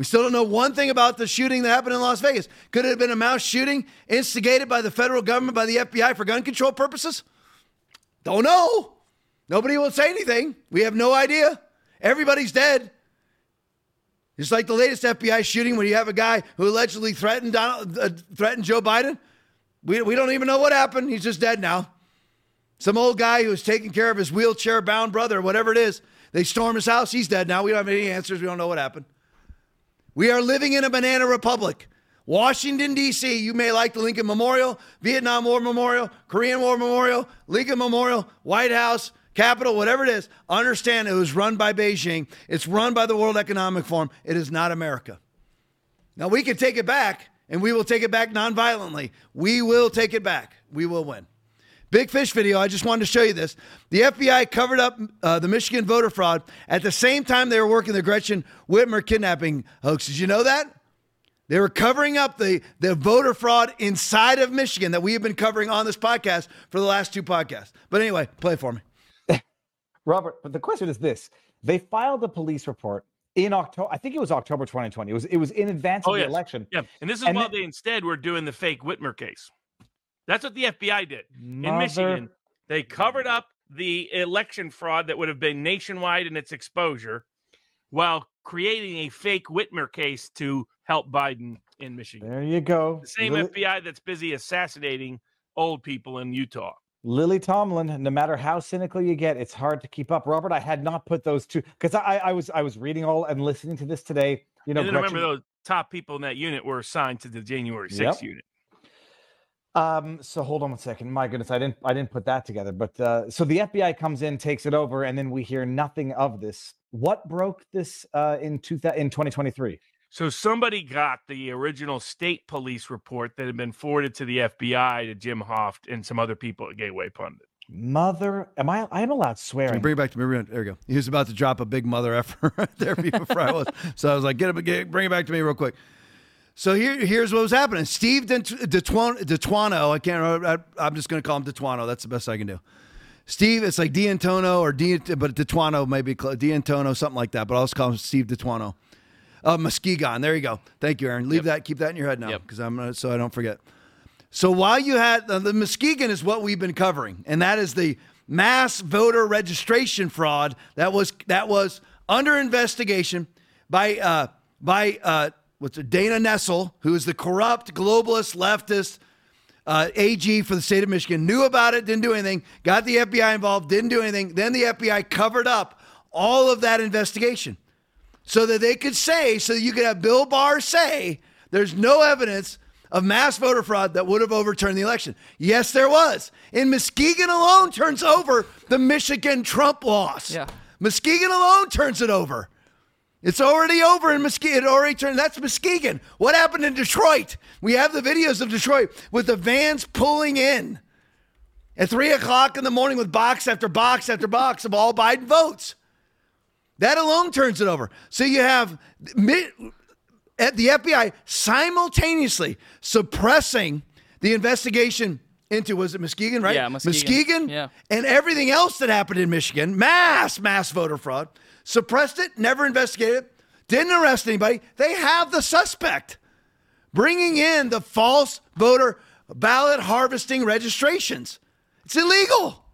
We still don't know one thing about the shooting that happened in Las Vegas. Could it have been a mass shooting instigated by the federal government, by the FBI for gun control purposes? Don't know. Nobody will say anything. We have no idea. Everybody's dead. It's like the latest FBI shooting when you have a guy who allegedly threatened Donald, uh, threatened Joe Biden. We, we don't even know what happened. He's just dead now. Some old guy who was taking care of his wheelchair bound brother, whatever it is. They storm his house. He's dead now. We don't have any answers. We don't know what happened. We are living in a banana republic. Washington, D.C., you may like the Lincoln Memorial, Vietnam War Memorial, Korean War Memorial, Lincoln Memorial, White House, Capitol, whatever it is. Understand it was run by Beijing. It's run by the World Economic Forum. It is not America. Now, we can take it back, and we will take it back nonviolently. We will take it back. We will win. Big fish video. I just wanted to show you this. The FBI covered up uh, the Michigan voter fraud at the same time they were working the Gretchen Whitmer kidnapping hoax. Did you know that? They were covering up the, the voter fraud inside of Michigan that we have been covering on this podcast for the last two podcasts. But anyway, play for me. Robert, but the question is this. They filed a police report in October. I think it was October 2020. It was it was in advance of oh, the yes. election. Yeah. And this is and while they instead were doing the fake Whitmer case. That's what the FBI did Mother... in Michigan. They covered up the election fraud that would have been nationwide in its exposure while creating a fake Whitmer case to help Biden in Michigan. There you go. The same Lily... FBI that's busy assassinating old people in Utah. Lily Tomlin, no matter how cynical you get, it's hard to keep up. Robert, I had not put those two because I, I was I was reading all and listening to this today. You know, Gretchen... remember those top people in that unit were assigned to the January 6th yep. unit. Um, so hold on one second. My goodness, I didn't I didn't put that together. But uh, so the FBI comes in, takes it over, and then we hear nothing of this. What broke this uh, in two in 2023? So somebody got the original state police report that had been forwarded to the FBI to Jim Hoft and some other people at Gateway Pundit. Mother, am I? I am allowed swearing. Bring it back to me. There you go. He was about to drop a big mother effer right there before I was. So I was like, get it, get, bring it back to me real quick. So here, here's what was happening. Steve DeTuano, I can't remember. I, am just going to call him DeTuano. That's the best I can do. Steve, it's like D'Antono or D, but DeTuano maybe D'Antono, something like that. But I'll just call him Steve DeTuano. Uh, Muskegon. There you go. Thank you, Aaron. Leave yep. that. Keep that in your head now, because yep. I'm uh, so I don't forget. So while you had uh, the Muskegon is what we've been covering, and that is the mass voter registration fraud that was that was under investigation by uh, by uh, what's Dana Nessel, who is the corrupt globalist leftist uh, AG for the state of Michigan, knew about it, didn't do anything, got the FBI involved, didn't do anything. Then the FBI covered up all of that investigation so that they could say, so you could have Bill Barr say There's no evidence of mass voter fraud that would have overturned the election. Yes, there was. And Muskegon alone turns over the Michigan Trump loss. Yeah. Muskegon alone turns it over. It's already over in Muskegon. It already turned. That's Muskegon. What happened in Detroit? We have the videos of Detroit with the vans pulling in at three o'clock in the morning with box after box after box of all Biden votes. That alone turns it over. So you have at the FBI simultaneously suppressing the investigation into was it Muskegon, right? Yeah, Muskegon. Yeah. and everything else that happened in Michigan, mass mass voter fraud, suppressed it, never investigated it, didn't arrest anybody. They have the suspect bringing in the false voter ballot harvesting registrations. It's illegal.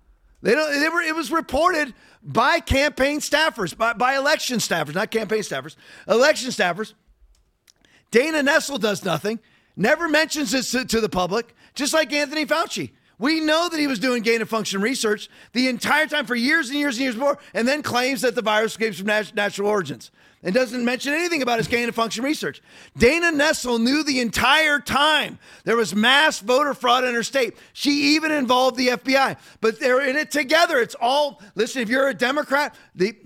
They don't. They were. It was reported by campaign staffers, by, by election staffers, not campaign staffers, election staffers. Dana Nessel does nothing, never mentions this to, to the public, just like Anthony Fauci. We know that he was doing gain of function research the entire time for years and years and years before, and then claims that the virus came from nat- natural origins and doesn't mention anything about his gain of function research. Dana Nessel knew the entire time there was mass voter fraud in her state. She even involved the FBI, but they're in it together. It's all, listen, if you're a Democrat, the,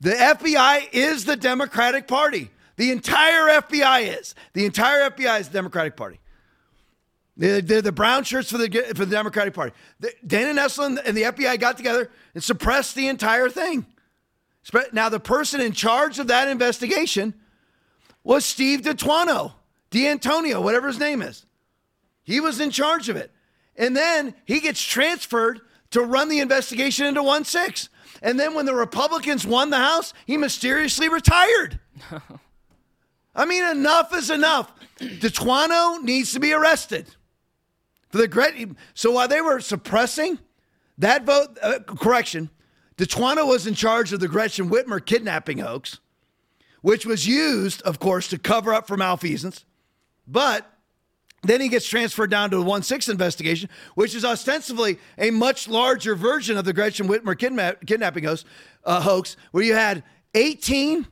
the FBI is the Democratic Party. The entire FBI is. The entire FBI is the Democratic Party. They're, they're the brown shirts for the for the Democratic Party. The, Dana Nessel and the FBI got together and suppressed the entire thing. Now, the person in charge of that investigation was Steve DeTuano, D'Antonio, whatever his name is. He was in charge of it. And then he gets transferred to run the investigation into 1 6. And then when the Republicans won the House, he mysteriously retired. I mean, enough is enough. DeTuano needs to be arrested. For the great, so while they were suppressing that vote, uh, correction, DeTuano was in charge of the Gretchen Whitmer kidnapping hoax, which was used, of course, to cover up for malfeasance. But then he gets transferred down to the 1 6 investigation, which is ostensibly a much larger version of the Gretchen Whitmer kidna- kidnapping hoax, uh, hoax, where you had 18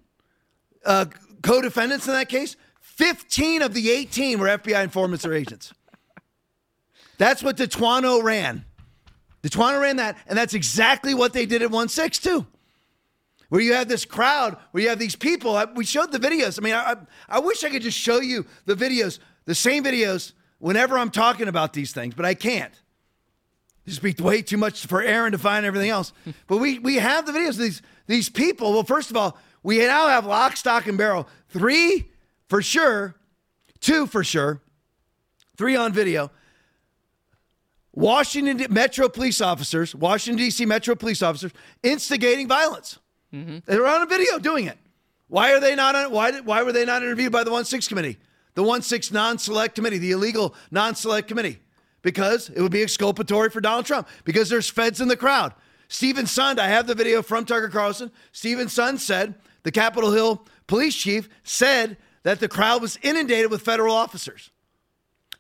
uh, co defendants in that case. 15 of the 18 were FBI informants or agents. That's what DeTuano ran. DeTuano ran that, and that's exactly what they did at 1 6 too. Where you have this crowd, where you have these people. We showed the videos. I mean, I, I wish I could just show you the videos, the same videos, whenever I'm talking about these things, but I can't. Just be way too much for Aaron to find everything else. but we we have the videos of these these people. Well, first of all, we now have lock, stock, and barrel. Three for sure, two for sure, three on video Washington Metro police officers, Washington, D.C. Metro police officers instigating violence. Mm-hmm. They were on a video doing it. Why are they not on, why, why were they not interviewed by the 1 6 committee? The 1 6 non select committee, the illegal non select committee? Because it would be exculpatory for Donald Trump, because there's feds in the crowd. Steven Sund, I have the video from Tucker Carlson. Steven Sund said, the Capitol Hill police chief said that the crowd was inundated with federal officers.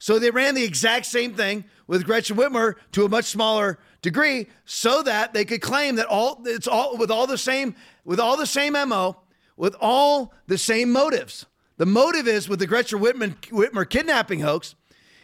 So they ran the exact same thing with Gretchen Whitmer to a much smaller degree so that they could claim that all it's all with all the same with all the same MO, with all the same motives. The motive is with the Gretchen Whitmer, Whitmer kidnapping hoax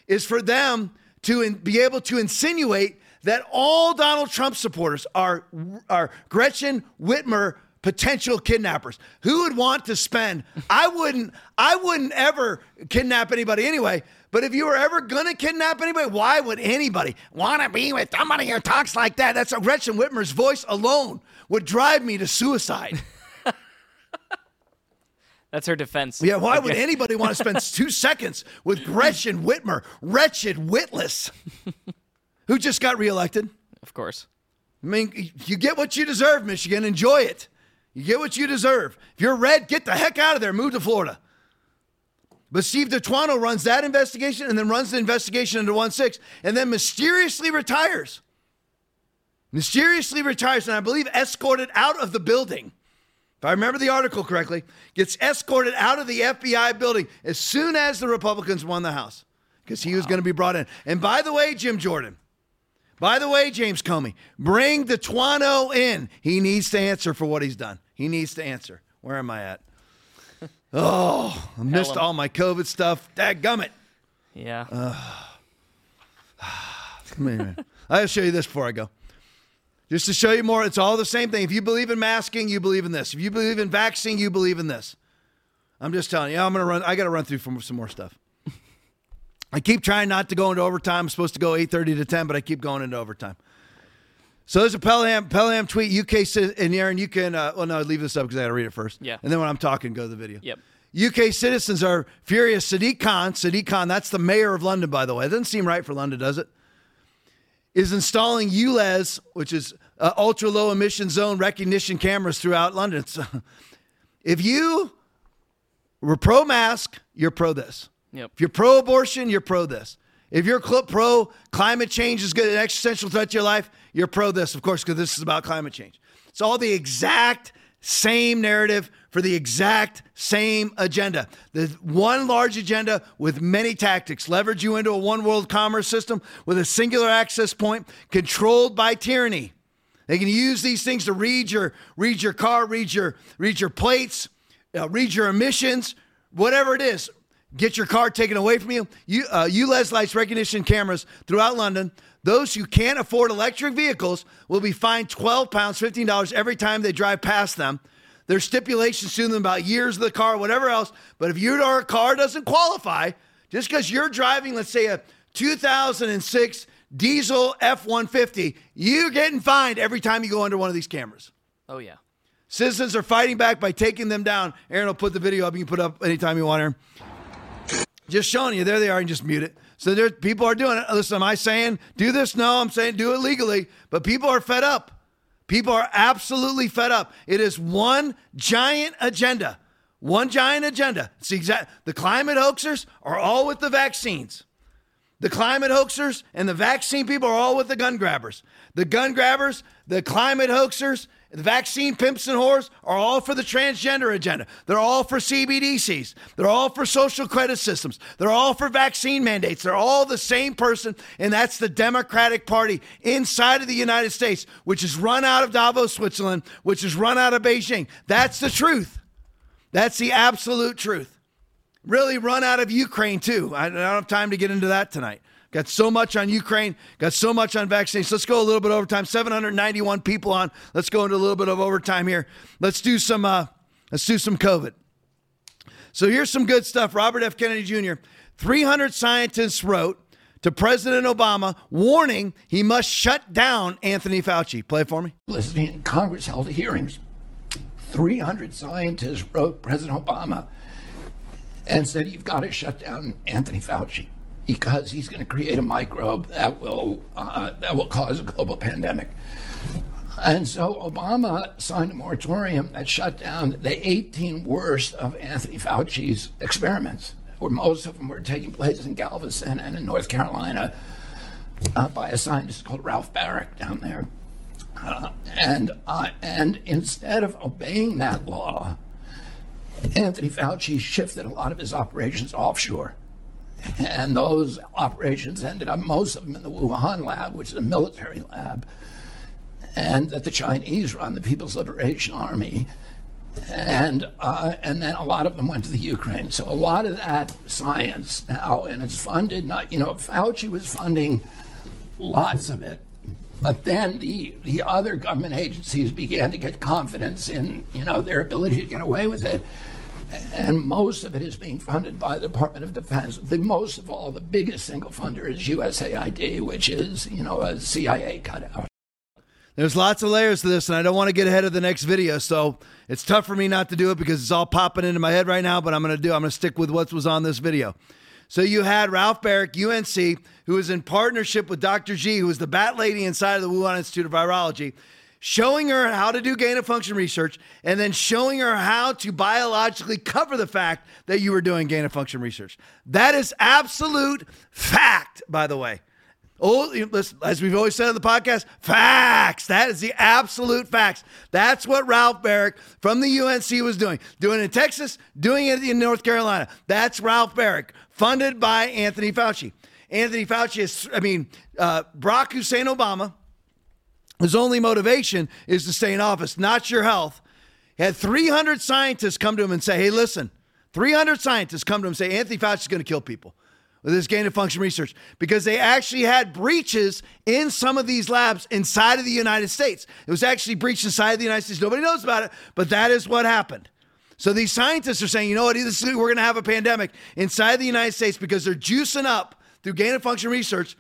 is for them to in, be able to insinuate that all Donald Trump supporters are are Gretchen Whitmer potential kidnappers. Who would want to spend? I wouldn't. I wouldn't ever kidnap anybody anyway. But if you were ever gonna kidnap anybody, why would anybody want to be with somebody who talks like that? That's a Gretchen Whitmer's voice alone would drive me to suicide. That's her defense. Yeah, why would anybody want to spend two seconds with Gretchen Whitmer, wretched, witless, who just got reelected? Of course. I mean, you get what you deserve, Michigan. Enjoy it. You get what you deserve. If you're red, get the heck out of there. Move to Florida. But Steve DeTuano runs that investigation and then runs the investigation into 1 6 and then mysteriously retires. Mysteriously retires, and I believe escorted out of the building. If I remember the article correctly, gets escorted out of the FBI building as soon as the Republicans won the House because he wow. was going to be brought in. And by the way, Jim Jordan, by the way, James Comey, bring DeTuano in. He needs to answer for what he's done. He needs to answer. Where am I at? Oh, I missed all my COVID stuff. Dadgummit. Yeah. Uh, come here. I'll show you this before I go. Just to show you more, it's all the same thing. If you believe in masking, you believe in this. If you believe in vaccine, you believe in this. I'm just telling you, I'm going to run. I got to run through some more stuff. I keep trying not to go into overtime. I'm supposed to go 8:30 to 10, but I keep going into overtime. So there's a Pelham Pelham tweet. UK says, and Aaron, you can. Uh, well, no, leave this up because I got to read it first. Yeah. And then when I'm talking, go to the video. Yep. UK citizens are furious. Sadiq Khan, Sadiq Khan, that's the mayor of London, by the way. It doesn't seem right for London, does it? Is installing ULEZ, which is uh, ultra low emission zone recognition cameras throughout London. So, if you were pro mask, you're pro this. Yep. If you're pro abortion, you're pro this. If you're pro climate change is good, an existential threat to your life, you're pro this, of course, because this is about climate change. It's all the exact same narrative for the exact same agenda. The one large agenda with many tactics leverage you into a one world commerce system with a singular access point controlled by tyranny. They can use these things to read your read your car, read your read your plates, uh, read your emissions, whatever it is. Get your car taken away from you. You uh, ULEZ lights recognition cameras throughout London. Those who can't afford electric vehicles will be fined 12 pounds, $15 every time they drive past them. There's stipulations to them about years of the car, whatever else. But if your car doesn't qualify, just because you're driving, let's say, a 2006 diesel F 150, you're getting fined every time you go under one of these cameras. Oh, yeah. Citizens are fighting back by taking them down. Aaron will put the video up. You can put up anytime you want, Aaron. Just showing you. There they are, and just mute it. So there, people are doing it. Listen, am I saying do this? No, I'm saying do it legally. But people are fed up. People are absolutely fed up. It is one giant agenda. One giant agenda. It's the exact. The climate hoaxers are all with the vaccines. The climate hoaxers and the vaccine people are all with the gun grabbers. The gun grabbers, the climate hoaxers, the vaccine pimps and whores are all for the transgender agenda. They're all for CBDCs. They're all for social credit systems. They're all for vaccine mandates. They're all the same person, and that's the Democratic Party inside of the United States, which is run out of Davos, Switzerland, which is run out of Beijing. That's the truth. That's the absolute truth. Really run out of Ukraine, too. I don't have time to get into that tonight. Got so much on Ukraine, got so much on vaccines. Let's go a little bit overtime. 791 people on. Let's go into a little bit of overtime here. Let's do some uh, let's do some COVID. So here's some good stuff. Robert F. Kennedy Jr. 300 scientists wrote to President Obama warning he must shut down Anthony Fauci. Play it for me. Listening, Congress held hearings. 300 scientists wrote President Obama and said, You've got to shut down Anthony Fauci because he's going to create a microbe that will uh, that will cause a global pandemic. And so Obama signed a moratorium that shut down the 18 worst of Anthony Fauci's experiments, where most of them were taking place in Galveston and in North Carolina uh, by a scientist called Ralph Baric down there. Uh, and uh, and instead of obeying that law, Anthony Fauci shifted a lot of his operations offshore. And those operations ended up, most of them in the Wuhan lab, which is a military lab, and that the Chinese run, the People's Liberation Army. And, uh, and then a lot of them went to the Ukraine. So a lot of that science now, and it's funded, not, you know, Fauci was funding lots of it. But then the, the other government agencies began to get confidence in, you know, their ability to get away with it and most of it is being funded by the Department of Defense. The most of all, the biggest single funder is USAID, which is you know a CIA cutout. There's lots of layers to this, and I don't want to get ahead of the next video, so it's tough for me not to do it because it's all popping into my head right now. But I'm going to do. I'm going to stick with what was on this video. So you had Ralph Baric, UNC, who was in partnership with Dr. G, who was the bat lady inside of the Wuhan Institute of Virology showing her how to do gain of function research, and then showing her how to biologically cover the fact that you were doing gain of function research. That is absolute fact, by the way. Oh, as we've always said on the podcast, facts. That is the absolute facts. That's what Ralph Baric from the UNC was doing. Doing it in Texas, doing it in North Carolina. That's Ralph Baric, funded by Anthony Fauci. Anthony Fauci is, I mean, uh, Barack Hussein Obama, his only motivation is to stay in office, not your health. He had 300 scientists come to him and say, hey, listen, 300 scientists come to him and say Anthony Fauci is going to kill people with this gain of function research because they actually had breaches in some of these labs inside of the United States. It was actually breached inside of the United States. Nobody knows about it, but that is what happened. So these scientists are saying, you know what, we're going to have a pandemic inside the United States because they're juicing up through gain of function research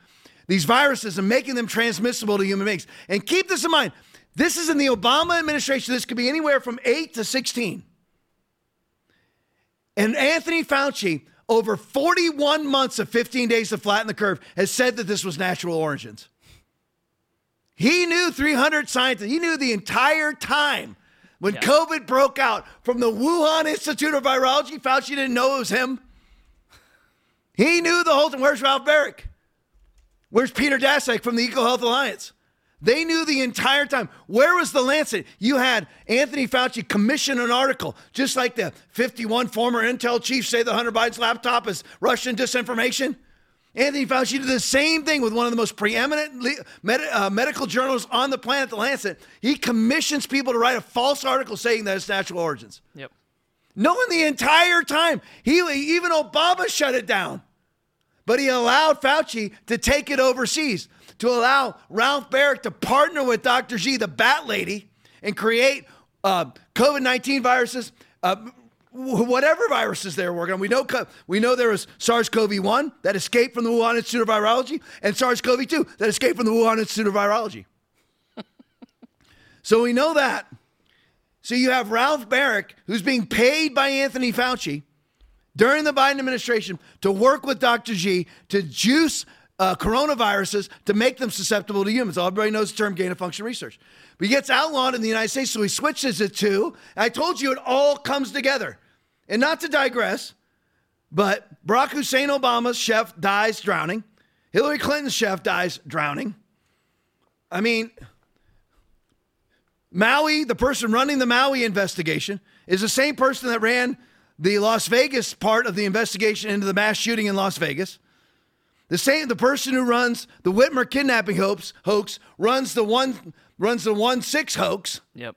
these viruses and making them transmissible to human beings. And keep this in mind. This is in the Obama administration. This could be anywhere from 8 to 16. And Anthony Fauci, over 41 months of 15 days to flatten the curve, has said that this was natural origins. He knew 300 scientists. He knew the entire time when yeah. COVID broke out from the Wuhan Institute of Virology. Fauci didn't know it was him. He knew the whole thing. Where's Ralph Baric? Where's Peter Daszak from the EcoHealth Alliance? They knew the entire time. Where was the Lancet? You had Anthony Fauci commission an article, just like the 51 former Intel chiefs say the Hunter Biden's laptop is Russian disinformation. Anthony Fauci did the same thing with one of the most preeminent med- uh, medical journals on the planet, The Lancet. He commissions people to write a false article saying that it's natural origins. Yep. Knowing the entire time, he even Obama shut it down, but he allowed Fauci to take it overseas to allow Ralph Baric to partner with Dr. G, the bat lady, and create uh, COVID 19 viruses. Uh, whatever viruses they were working on. We know we know there was SARS-CoV-1 that escaped from the Wuhan Institute of Virology and SARS-CoV-2 that escaped from the Wuhan Institute of Virology. so we know that. So you have Ralph Baric, who's being paid by Anthony Fauci during the Biden administration to work with Dr. G to juice uh, coronaviruses to make them susceptible to humans. Everybody knows the term gain of function research. But he gets outlawed in the United States, so he switches it to, I told you it all comes together. And not to digress, but Barack Hussein Obama's chef dies drowning. Hillary Clinton's chef dies drowning. I mean, Maui, the person running the Maui investigation, is the same person that ran the Las Vegas part of the investigation into the mass shooting in Las Vegas. The same, the person who runs the Whitmer kidnapping hoax, hoax runs the one runs the one six hoax. Yep.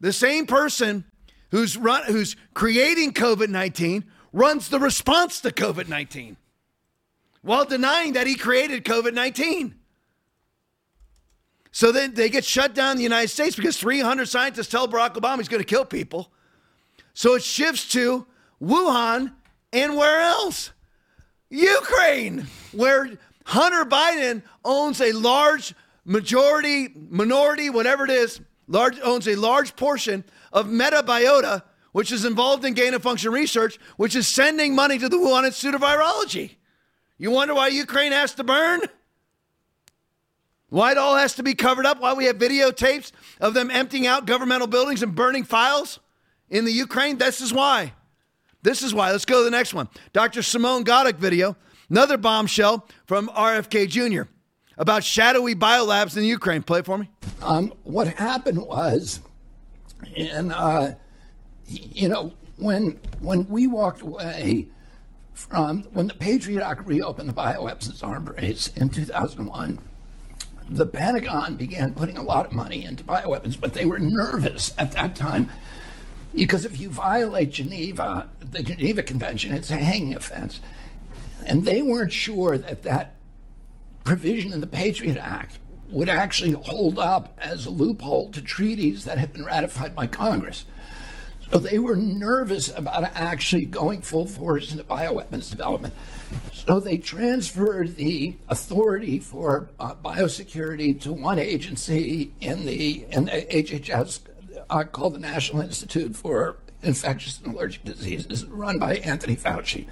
The same person who's run who's creating COVID nineteen runs the response to COVID nineteen, while denying that he created COVID nineteen. So then they get shut down in the United States because 300 scientists tell Barack Obama he's going to kill people. So it shifts to Wuhan and where else? Ukraine, where Hunter Biden owns a large majority, minority, whatever it is, large owns a large portion of Metabiota, which is involved in gain of function research, which is sending money to the Wuhan Institute of Virology. You wonder why Ukraine has to burn? Why it all has to be covered up? Why we have videotapes of them emptying out governmental buildings and burning files in the Ukraine? This is why. This is why. Let's go to the next one. Dr. Simone Godek video, another bombshell from RFK Jr. about shadowy biolabs in the Ukraine. Play for me. Um, what happened was, and uh, you know, when when we walked away from when the Patriot Act reopened the bioweapons arms race in 2001 the Pentagon began putting a lot of money into bioweapons, but they were nervous at that time because if you violate Geneva, the Geneva Convention, it's a hanging offense. And they weren't sure that that provision in the Patriot Act would actually hold up as a loophole to treaties that had been ratified by Congress. So they were nervous about actually going full force into bioweapons development. So they transferred the authority for uh, biosecurity to one agency in the in the HHS uh, called the National Institute for Infectious and Allergic Diseases, run by Anthony Fauci.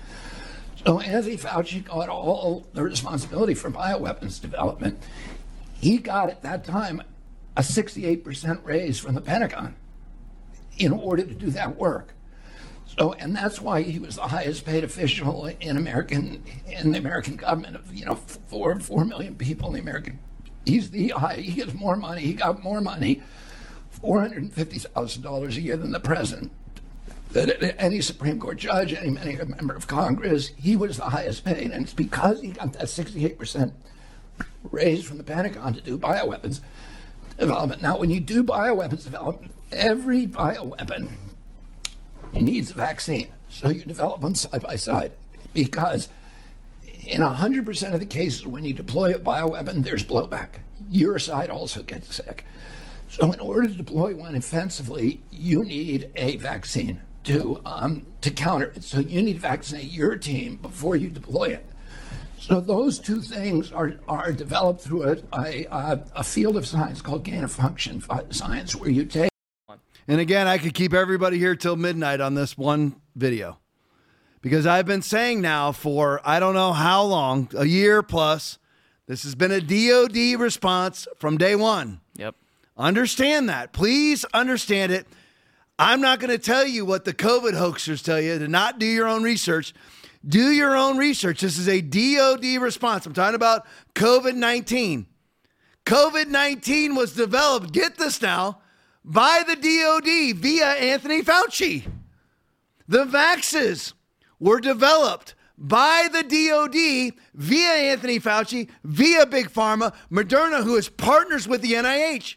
So Anthony Fauci got all the responsibility for bioweapons development. He got at that time a 68% raise from the Pentagon in order to do that work. So, and that's why he was the highest paid official in American in the American government of you know four four million people in the American. He's the high. He gets more money. He got more money $450,000 a year than the president. That any Supreme Court judge, any, any member of Congress, he was the highest paid. And it's because he got that 68% raise from the Pentagon to do bioweapons development. Now, when you do bioweapons development, every bioweapon needs a vaccine. So you develop them side by side because in 100% of the cases when you deploy a bioweapon, there's blowback. Your side also gets sick. So in order to deploy one offensively, you need a vaccine to um, to counter it. So you need to vaccinate your team before you deploy it. So those two things are, are developed through a, a, a field of science called gain of function science, where you take. And again, I could keep everybody here till midnight on this one video because I've been saying now for I don't know how long, a year plus, this has been a DOD response from day one. Yep. Understand that. Please understand it. I'm not going to tell you what the COVID hoaxers tell you to not do your own research. Do your own research. This is a DOD response. I'm talking about COVID 19. COVID 19 was developed, get this now, by the DOD via Anthony Fauci. The vaxes were developed by the DOD via Anthony Fauci, via Big Pharma, Moderna, who is partners with the NIH.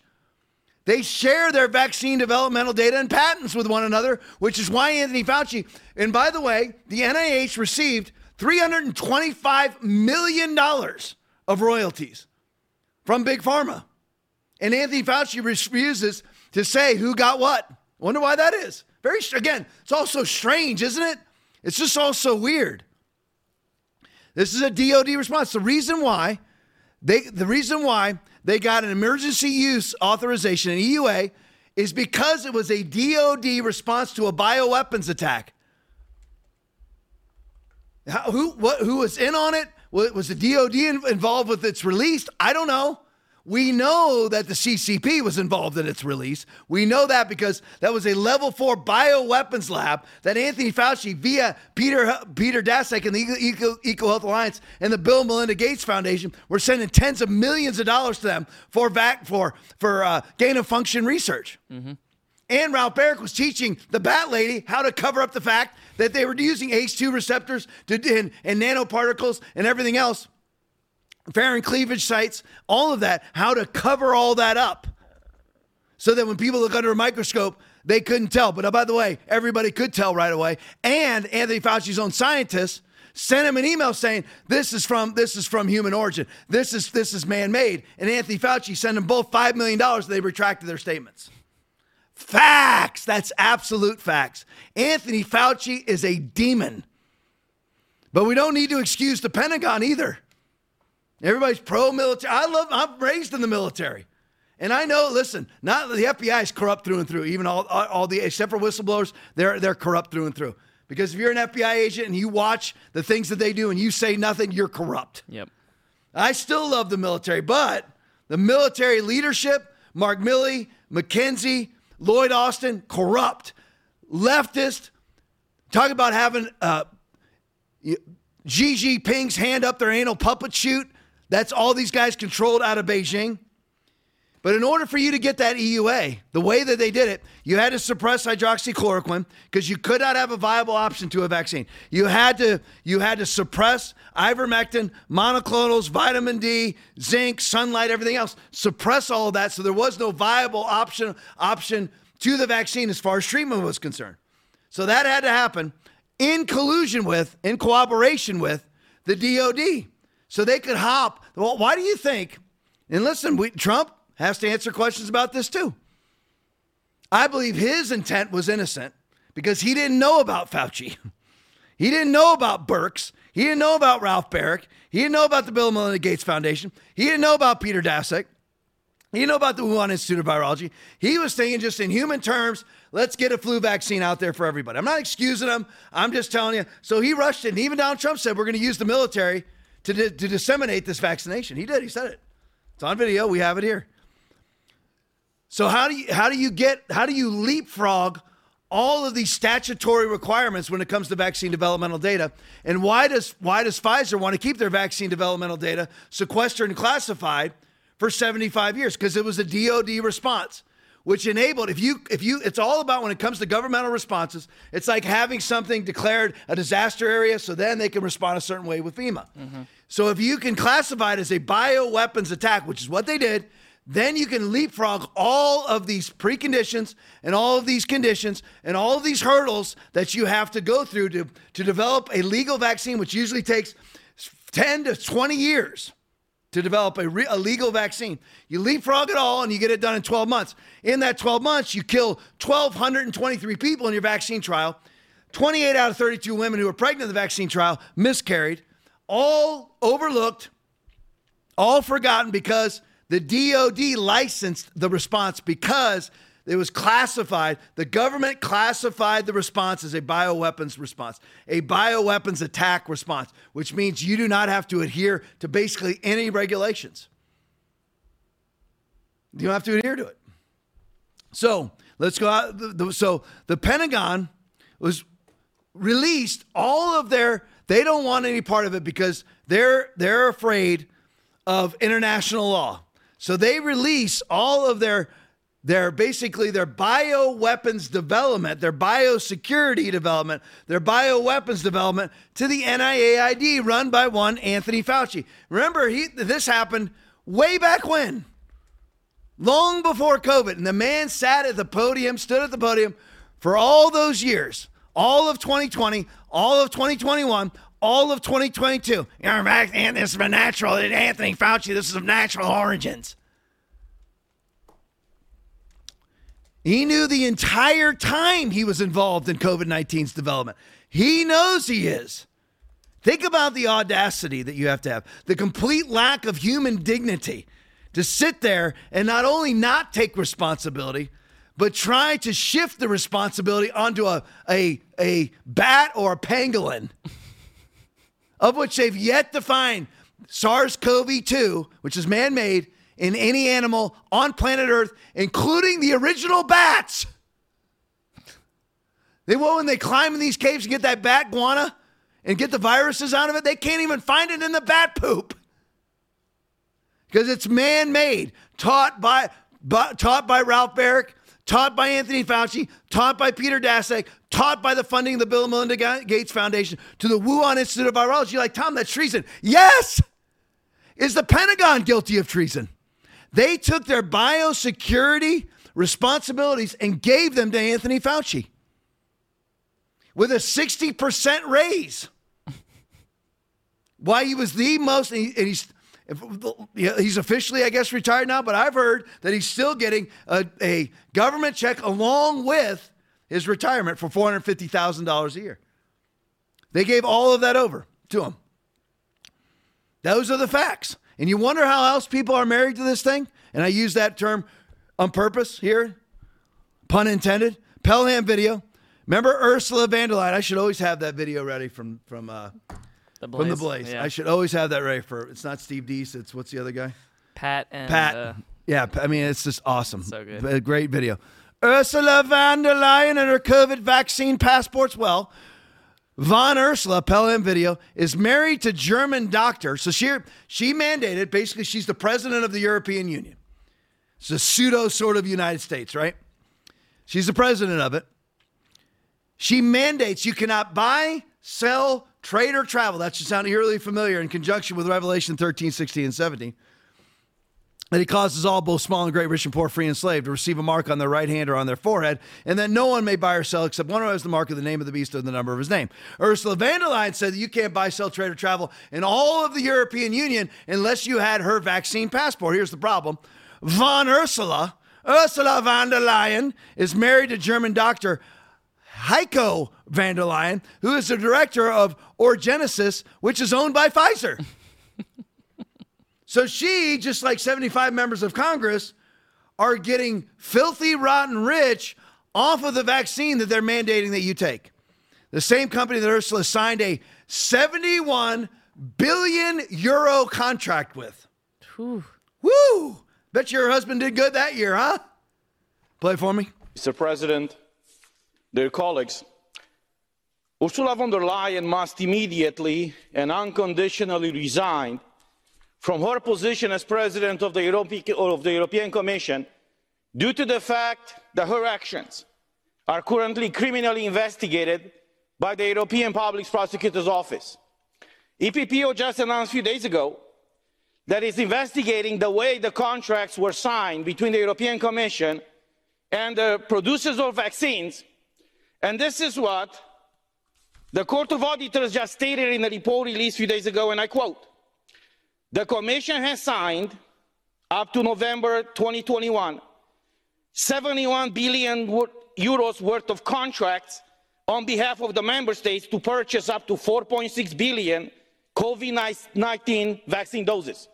They share their vaccine developmental data and patents with one another, which is why Anthony Fauci, and by the way, the NIH received $325 million of royalties from Big Pharma. And Anthony Fauci refuses to say who got what. Wonder why that is. Very again, it's also strange, isn't it? It's just all so weird. This is a DoD response. The reason why they the reason why they got an emergency use authorization, an EUA, is because it was a DoD response to a bioweapons attack. How, who what who was in on it? Was the DoD involved with its release? I don't know. We know that the CCP was involved in its release. We know that because that was a level four bioweapons lab that Anthony Fauci, via Peter Peter Daszak and the Eco, Eco Health Alliance and the Bill and Melinda Gates Foundation, were sending tens of millions of dollars to them for vac for for uh, gain of function research. Mm-hmm. And Ralph Baric was teaching the Bat Lady how to cover up the fact that they were using ACE2 receptors to, and, and nanoparticles and everything else furin cleavage sites, all of that, how to cover all that up so that when people look under a microscope, they couldn't tell. But oh, by the way, everybody could tell right away. And Anthony Fauci's own scientists sent him an email saying this is from this is from human origin. This is this is man-made. And Anthony Fauci sent them both five million dollars. They retracted their statements. Facts. That's absolute facts. Anthony Fauci is a demon. But we don't need to excuse the Pentagon either. Everybody's pro military. I love, I'm raised in the military. And I know, listen, not the FBI is corrupt through and through. Even all, all the, except for whistleblowers, they're, they're corrupt through and through. Because if you're an FBI agent and you watch the things that they do and you say nothing, you're corrupt. Yep. I still love the military, but the military leadership, Mark Milley, McKenzie, Lloyd Austin, corrupt, leftist. Talk about having uh, Xi Jinping's hand up their anal puppet shoot that's all these guys controlled out of Beijing. But in order for you to get that EUA, the way that they did it, you had to suppress hydroxychloroquine because you could not have a viable option to a vaccine. You had to you had to suppress ivermectin, monoclonals, vitamin D, zinc, sunlight, everything else. Suppress all of that so there was no viable option option to the vaccine as far as treatment was concerned. So that had to happen in collusion with, in cooperation with the DoD so they could hop. Well, why do you think? And listen, we, Trump has to answer questions about this too. I believe his intent was innocent because he didn't know about Fauci. He didn't know about Birx. He didn't know about Ralph Baric. He didn't know about the Bill and Melinda Gates Foundation. He didn't know about Peter Daszak. He didn't know about the Wuhan Institute of Virology. He was thinking just in human terms, let's get a flu vaccine out there for everybody. I'm not excusing him. I'm just telling you. So he rushed it. And even Donald Trump said, we're going to use the military to, to disseminate this vaccination. He did. He said it. It's on video. We have it here. So how do you how do you get how do you leapfrog all of these statutory requirements when it comes to vaccine developmental data? And why does why does Pfizer want to keep their vaccine developmental data sequestered and classified for 75 years? Because it was a DoD response which enabled if you if you it's all about when it comes to governmental responses it's like having something declared a disaster area so then they can respond a certain way with fema mm-hmm. So if you can classify it as a bioweapons attack which is what they did then you can leapfrog all of these preconditions and all of these conditions and all of these hurdles that you have to go through to, to develop a legal vaccine, which usually takes 10 to 20 years to develop a, re- a, legal vaccine. You leapfrog it all and you get it done in 12 months. In that 12 months, you kill 1,223 people in your vaccine trial. 28 out of 32 women who were pregnant in the vaccine trial miscarried, all overlooked, all forgotten because the DOD licensed the response because it was classified. The government classified the response as a bioweapons response, a bioweapons attack response, which means you do not have to adhere to basically any regulations. You don't have to adhere to it. So let's go out. So the Pentagon was released all of their. They don't want any part of it because they're they're afraid of international law. So they release all of their their basically their bioweapons development, their biosecurity development, their bioweapons development to the NIAID run by one Anthony Fauci. Remember, he this happened way back when. Long before COVID. And the man sat at the podium, stood at the podium for all those years, all of 2020, all of 2021, all of 2022. You're back, and this is a natural. Anthony Fauci, this is of natural origins. He knew the entire time he was involved in COVID 19's development. He knows he is. Think about the audacity that you have to have, the complete lack of human dignity to sit there and not only not take responsibility, but try to shift the responsibility onto a, a, a bat or a pangolin of which they've yet to find SARS CoV 2, which is man made, in any animal on planet Earth, including the original bats. They will when they climb in these caves and get that bat guana and get the viruses out of it, they can't even find it in the bat poop. Because it's man made, taught by, by, taught by Ralph Baric, taught by Anthony Fauci, taught by Peter Daszak, taught by the funding of the Bill and Melinda Gates Foundation to the Wuhan Institute of Virology. You're like, Tom, that's treason. Yes! Is the Pentagon guilty of treason? They took their biosecurity responsibilities and gave them to Anthony Fauci with a 60% raise. Why he was the most, and he's he's officially, I guess, retired now, but I've heard that he's still getting a, a government check along with his retirement for $450,000 a year. They gave all of that over to him. Those are the facts. And you wonder how else people are married to this thing? And I use that term on purpose here, pun intended. Pelham video. Remember Ursula von? I should always have that video ready from from uh, the Blaze. from the Blaze. Yeah. I should always have that ready for. It's not Steve Deace. It's what's the other guy? Pat and Pat. Uh, yeah, I mean it's just awesome. So good. A great video. Ursula von der Leyen and her COVID vaccine passports. Well, Von Ursula, Pelham video, is married to German doctor. So she, she mandated, basically, she's the president of the European Union. It's a pseudo sort of United States, right? She's the president of it. She mandates you cannot buy, sell, trade, or travel. That should sound eerily familiar in conjunction with Revelation 13, 16, and 17 that he causes all, both small and great, rich and poor, free and slave, to receive a mark on their right hand or on their forehead, and that no one may buy or sell except one who has the mark of the name of the beast or the number of his name. Ursula von der Leyen said that you can't buy, sell, trade, or travel in all of the European Union unless you had her vaccine passport. Here's the problem Von Ursula, Ursula von der Leyen, is married to German doctor Heiko von der Leyen, who is the director of Orgenesis, which is owned by Pfizer. So she, just like 75 members of Congress, are getting filthy, rotten rich off of the vaccine that they're mandating that you take. The same company that Ursula signed a 71 billion euro contract with. Whew. Woo! Bet your husband did good that year, huh? Play for me. Mr. President, dear colleagues, Ursula von der Leyen must immediately and unconditionally resign from her position as president of the, European Commission due to the fact that her actions are currently criminally investigated by the European Public Prosecutor's Office. EPPO just announced a few days ago that is investigating the way the contracts were signed between the European Commission and the producers of vaccines. And this is what the Court of Auditors just stated in a report released a few days ago, and I quote The Commission has signed, up to November 2021, 71 billion euros worth of contracts on behalf of the member states to purchase up to 4.6 billion COVID 19 vaccine doses.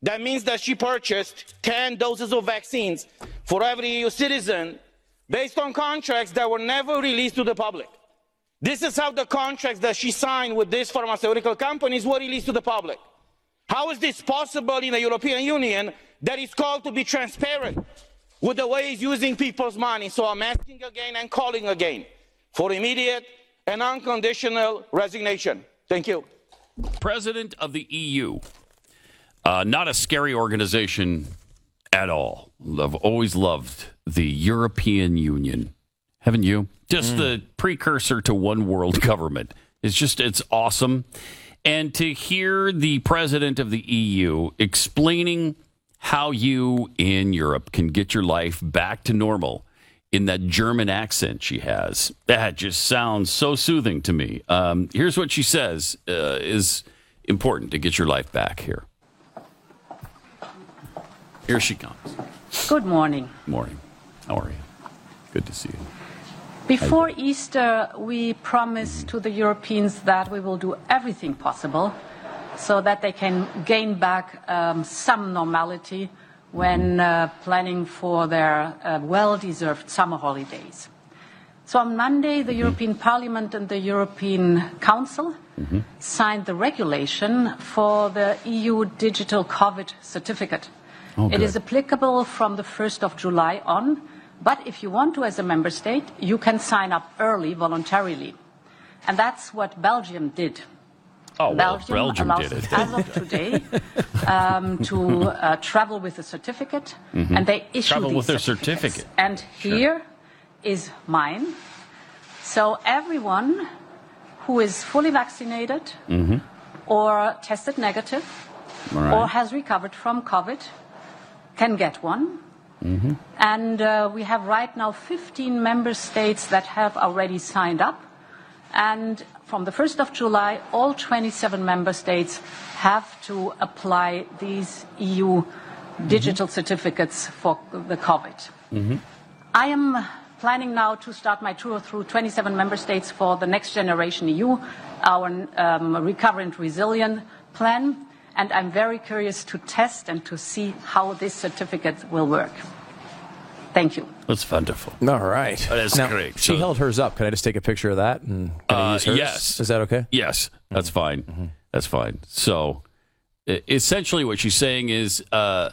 That means that she purchased 10 doses of vaccines for every EU citizen based on contracts that were never released to the public. This is how the contracts that she signed with these pharmaceutical companies were released to the public. How is this possible in the European Union that is called to be transparent with the way it's using people's money? So I'm asking again and calling again for immediate and unconditional resignation. Thank you. President of the EU. Uh, not a scary organization at all. I've always loved the European Union. Haven't you? Just mm. the precursor to one world government. It's just, it's awesome. And to hear the president of the EU explaining how you in Europe can get your life back to normal in that German accent she has. That just sounds so soothing to me. Um, here's what she says uh, is important to get your life back here. Here she comes. Good morning. Morning. How are you? Good to see you. Before Easter, we promised to the Europeans that we will do everything possible so that they can gain back um, some normality when uh, planning for their uh, well-deserved summer holidays. So on Monday, the European Parliament and the European Council mm-hmm. signed the regulation for the EU digital COVID certificate. Oh, it is applicable from the 1st of July on, but if you want to as a member state, you can sign up early voluntarily. And that's what Belgium did. Oh, well, Belgium, Belgium allows did it. as of today um, to uh, travel with a certificate, mm-hmm. and they issue travel with their certificate. And here is sure. mine. So everyone who is fully vaccinated mm-hmm. or tested negative right. or has recovered from COVID can get one. Mm-hmm. And uh, we have right now 15 member states that have already signed up. And from the 1st of July, all 27 member states have to apply these EU digital mm-hmm. certificates for the COVID. Mm-hmm. I am planning now to start my tour through 27 member states for the Next Generation EU, our um, Recover and Resilient plan, and I'm very curious to test and to see how this certificate will work. Thank you. That's wonderful. All right. That's now, great. She So- held hers up. Can I just take a picture of that and can I Uh, use hers? yes. Is that okay? Yes, that's Mm-hmm. fine. That's fine. So, essentially, what she's saying is, uh,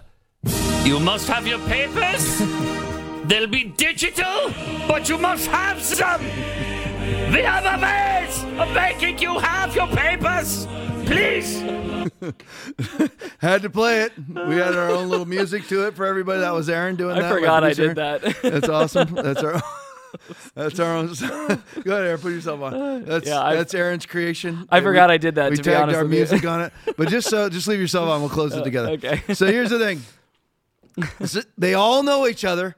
you must have your papers. They'll be digital, but you must have some. We have a ways of making you have your papers. Please. Had to play it. We had our own little music to it for everybody. That was Aaron doing I that. I forgot I did that. That's awesome. That's our. That's our own. Go ahead, Aaron. Put yourself on. That's Yeah, I- that's Aaron's creation. I And forgot we- I did that, We to tagged honest our with you. music on it, but just so just leave yourself on. We'll close it Uh, together. okay. So here's the thing. This- They all know each other.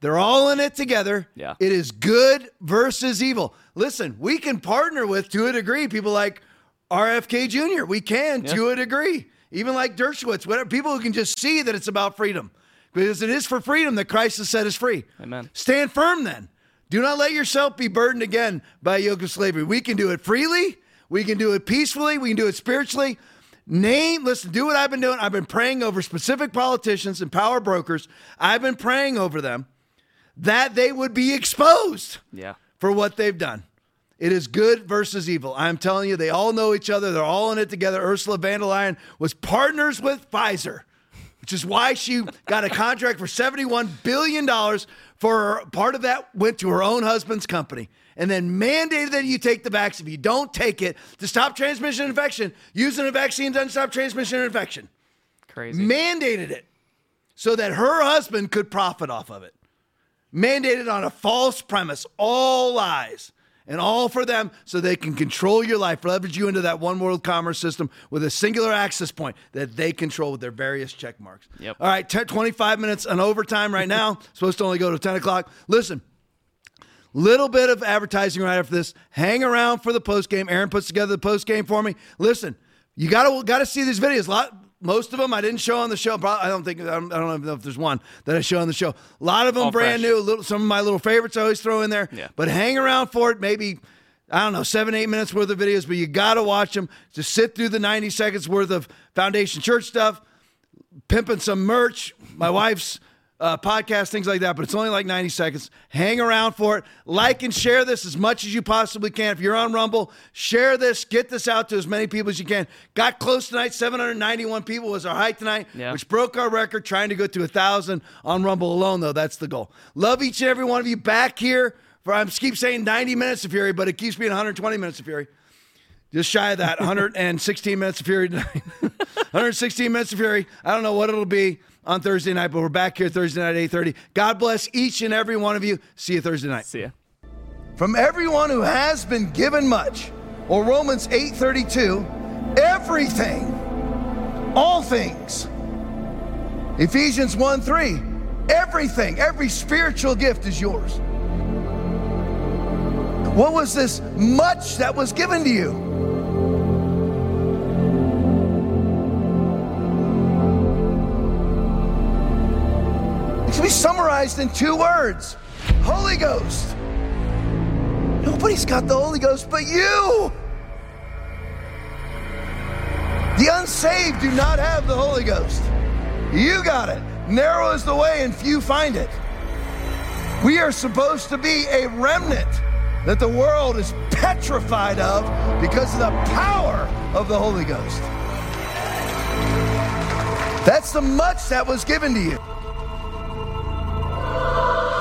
They're all in it together. Yeah. It is good versus evil. Listen, we can partner with to a degree people like RFK Jr. We can to a degree. Even like Dershowitz, whatever people who can just see that it's about freedom. Because it is for freedom that Christ has set us free. Amen. Stand firm then. Do not let yourself be burdened again by a yoke of slavery. We can do it freely. We can do it peacefully. We can do it spiritually. Name, listen, do what I've been doing. I've been praying over specific politicians and power brokers. I've been praying over them that they would be exposed Yeah. for what they've done. It is good versus evil. I'm telling you, they all know each other. They're all in it together. Ursula von der Leyen was partners with Pfizer, which is why she got a contract for $71 billion for her, part of that went to her own husband's company and then mandated that you take the vaccine. If you don't take it to stop transmission and infection, using a vaccine doesn't stop transmission and infection. Crazy. Mandated it so that her husband could profit off of it. Mandated on a false premise, all lies. and all for them so they can control your life, leverage you into that one world commerce system with a singular access point that they control with their various check marks. Yep. All right, 10, 25 minutes on overtime right now. supposed to only go to 10 o'clock. Listen, little bit of advertising right after this. Hang around for the post game. Aaron puts together the post game for me. Listen, you gotta gotta see these videos. A lot, most of them I didn't show on the show. I don't think I don't, I don't know if there's one that I show on the show. A lot of them All brand fresh. new. Little, some of my little favorites I always throw in there. Yeah. But hang around for it. Maybe I don't know seven eight minutes worth of videos, but you gotta watch them. Just sit through the 90 seconds worth of Foundation Church stuff pimping some merch, my wife's uh, podcast, things like that, but it's only like 90 seconds. Hang around for it. Like and share this as much as you possibly can. If you're on Rumble, share this. Get this out to as many people as you can. Got close tonight. 791 people was our high tonight, Yeah. which broke our record. Trying to go to a 1,000 on Rumble alone, though. That's the goal. Love each and every one of you back here for, I keep saying 90 minutes of Fury, but it keeps being 120 minutes of Fury. Just shy of that, 116 minutes of Fury tonight. 116 minutes of Fury. I don't know what it'll be on Thursday night, but we're back here Thursday night at 8:30. God bless each and every one of you. See you Thursday night. See ya. From everyone who has been given much, or Romans 8:32, everything, all things. Ephesians 1:3, everything, every spiritual gift is yours. What was this much that was given to you? Can be summarized in two words Holy Ghost. Nobody's got the Holy Ghost but you. The unsaved do not have the Holy Ghost. You got it. Narrow is the way, and few find it. We are supposed to be a remnant that the world is petrified of because of the power of the Holy Ghost. That's the much that was given to you. Oh.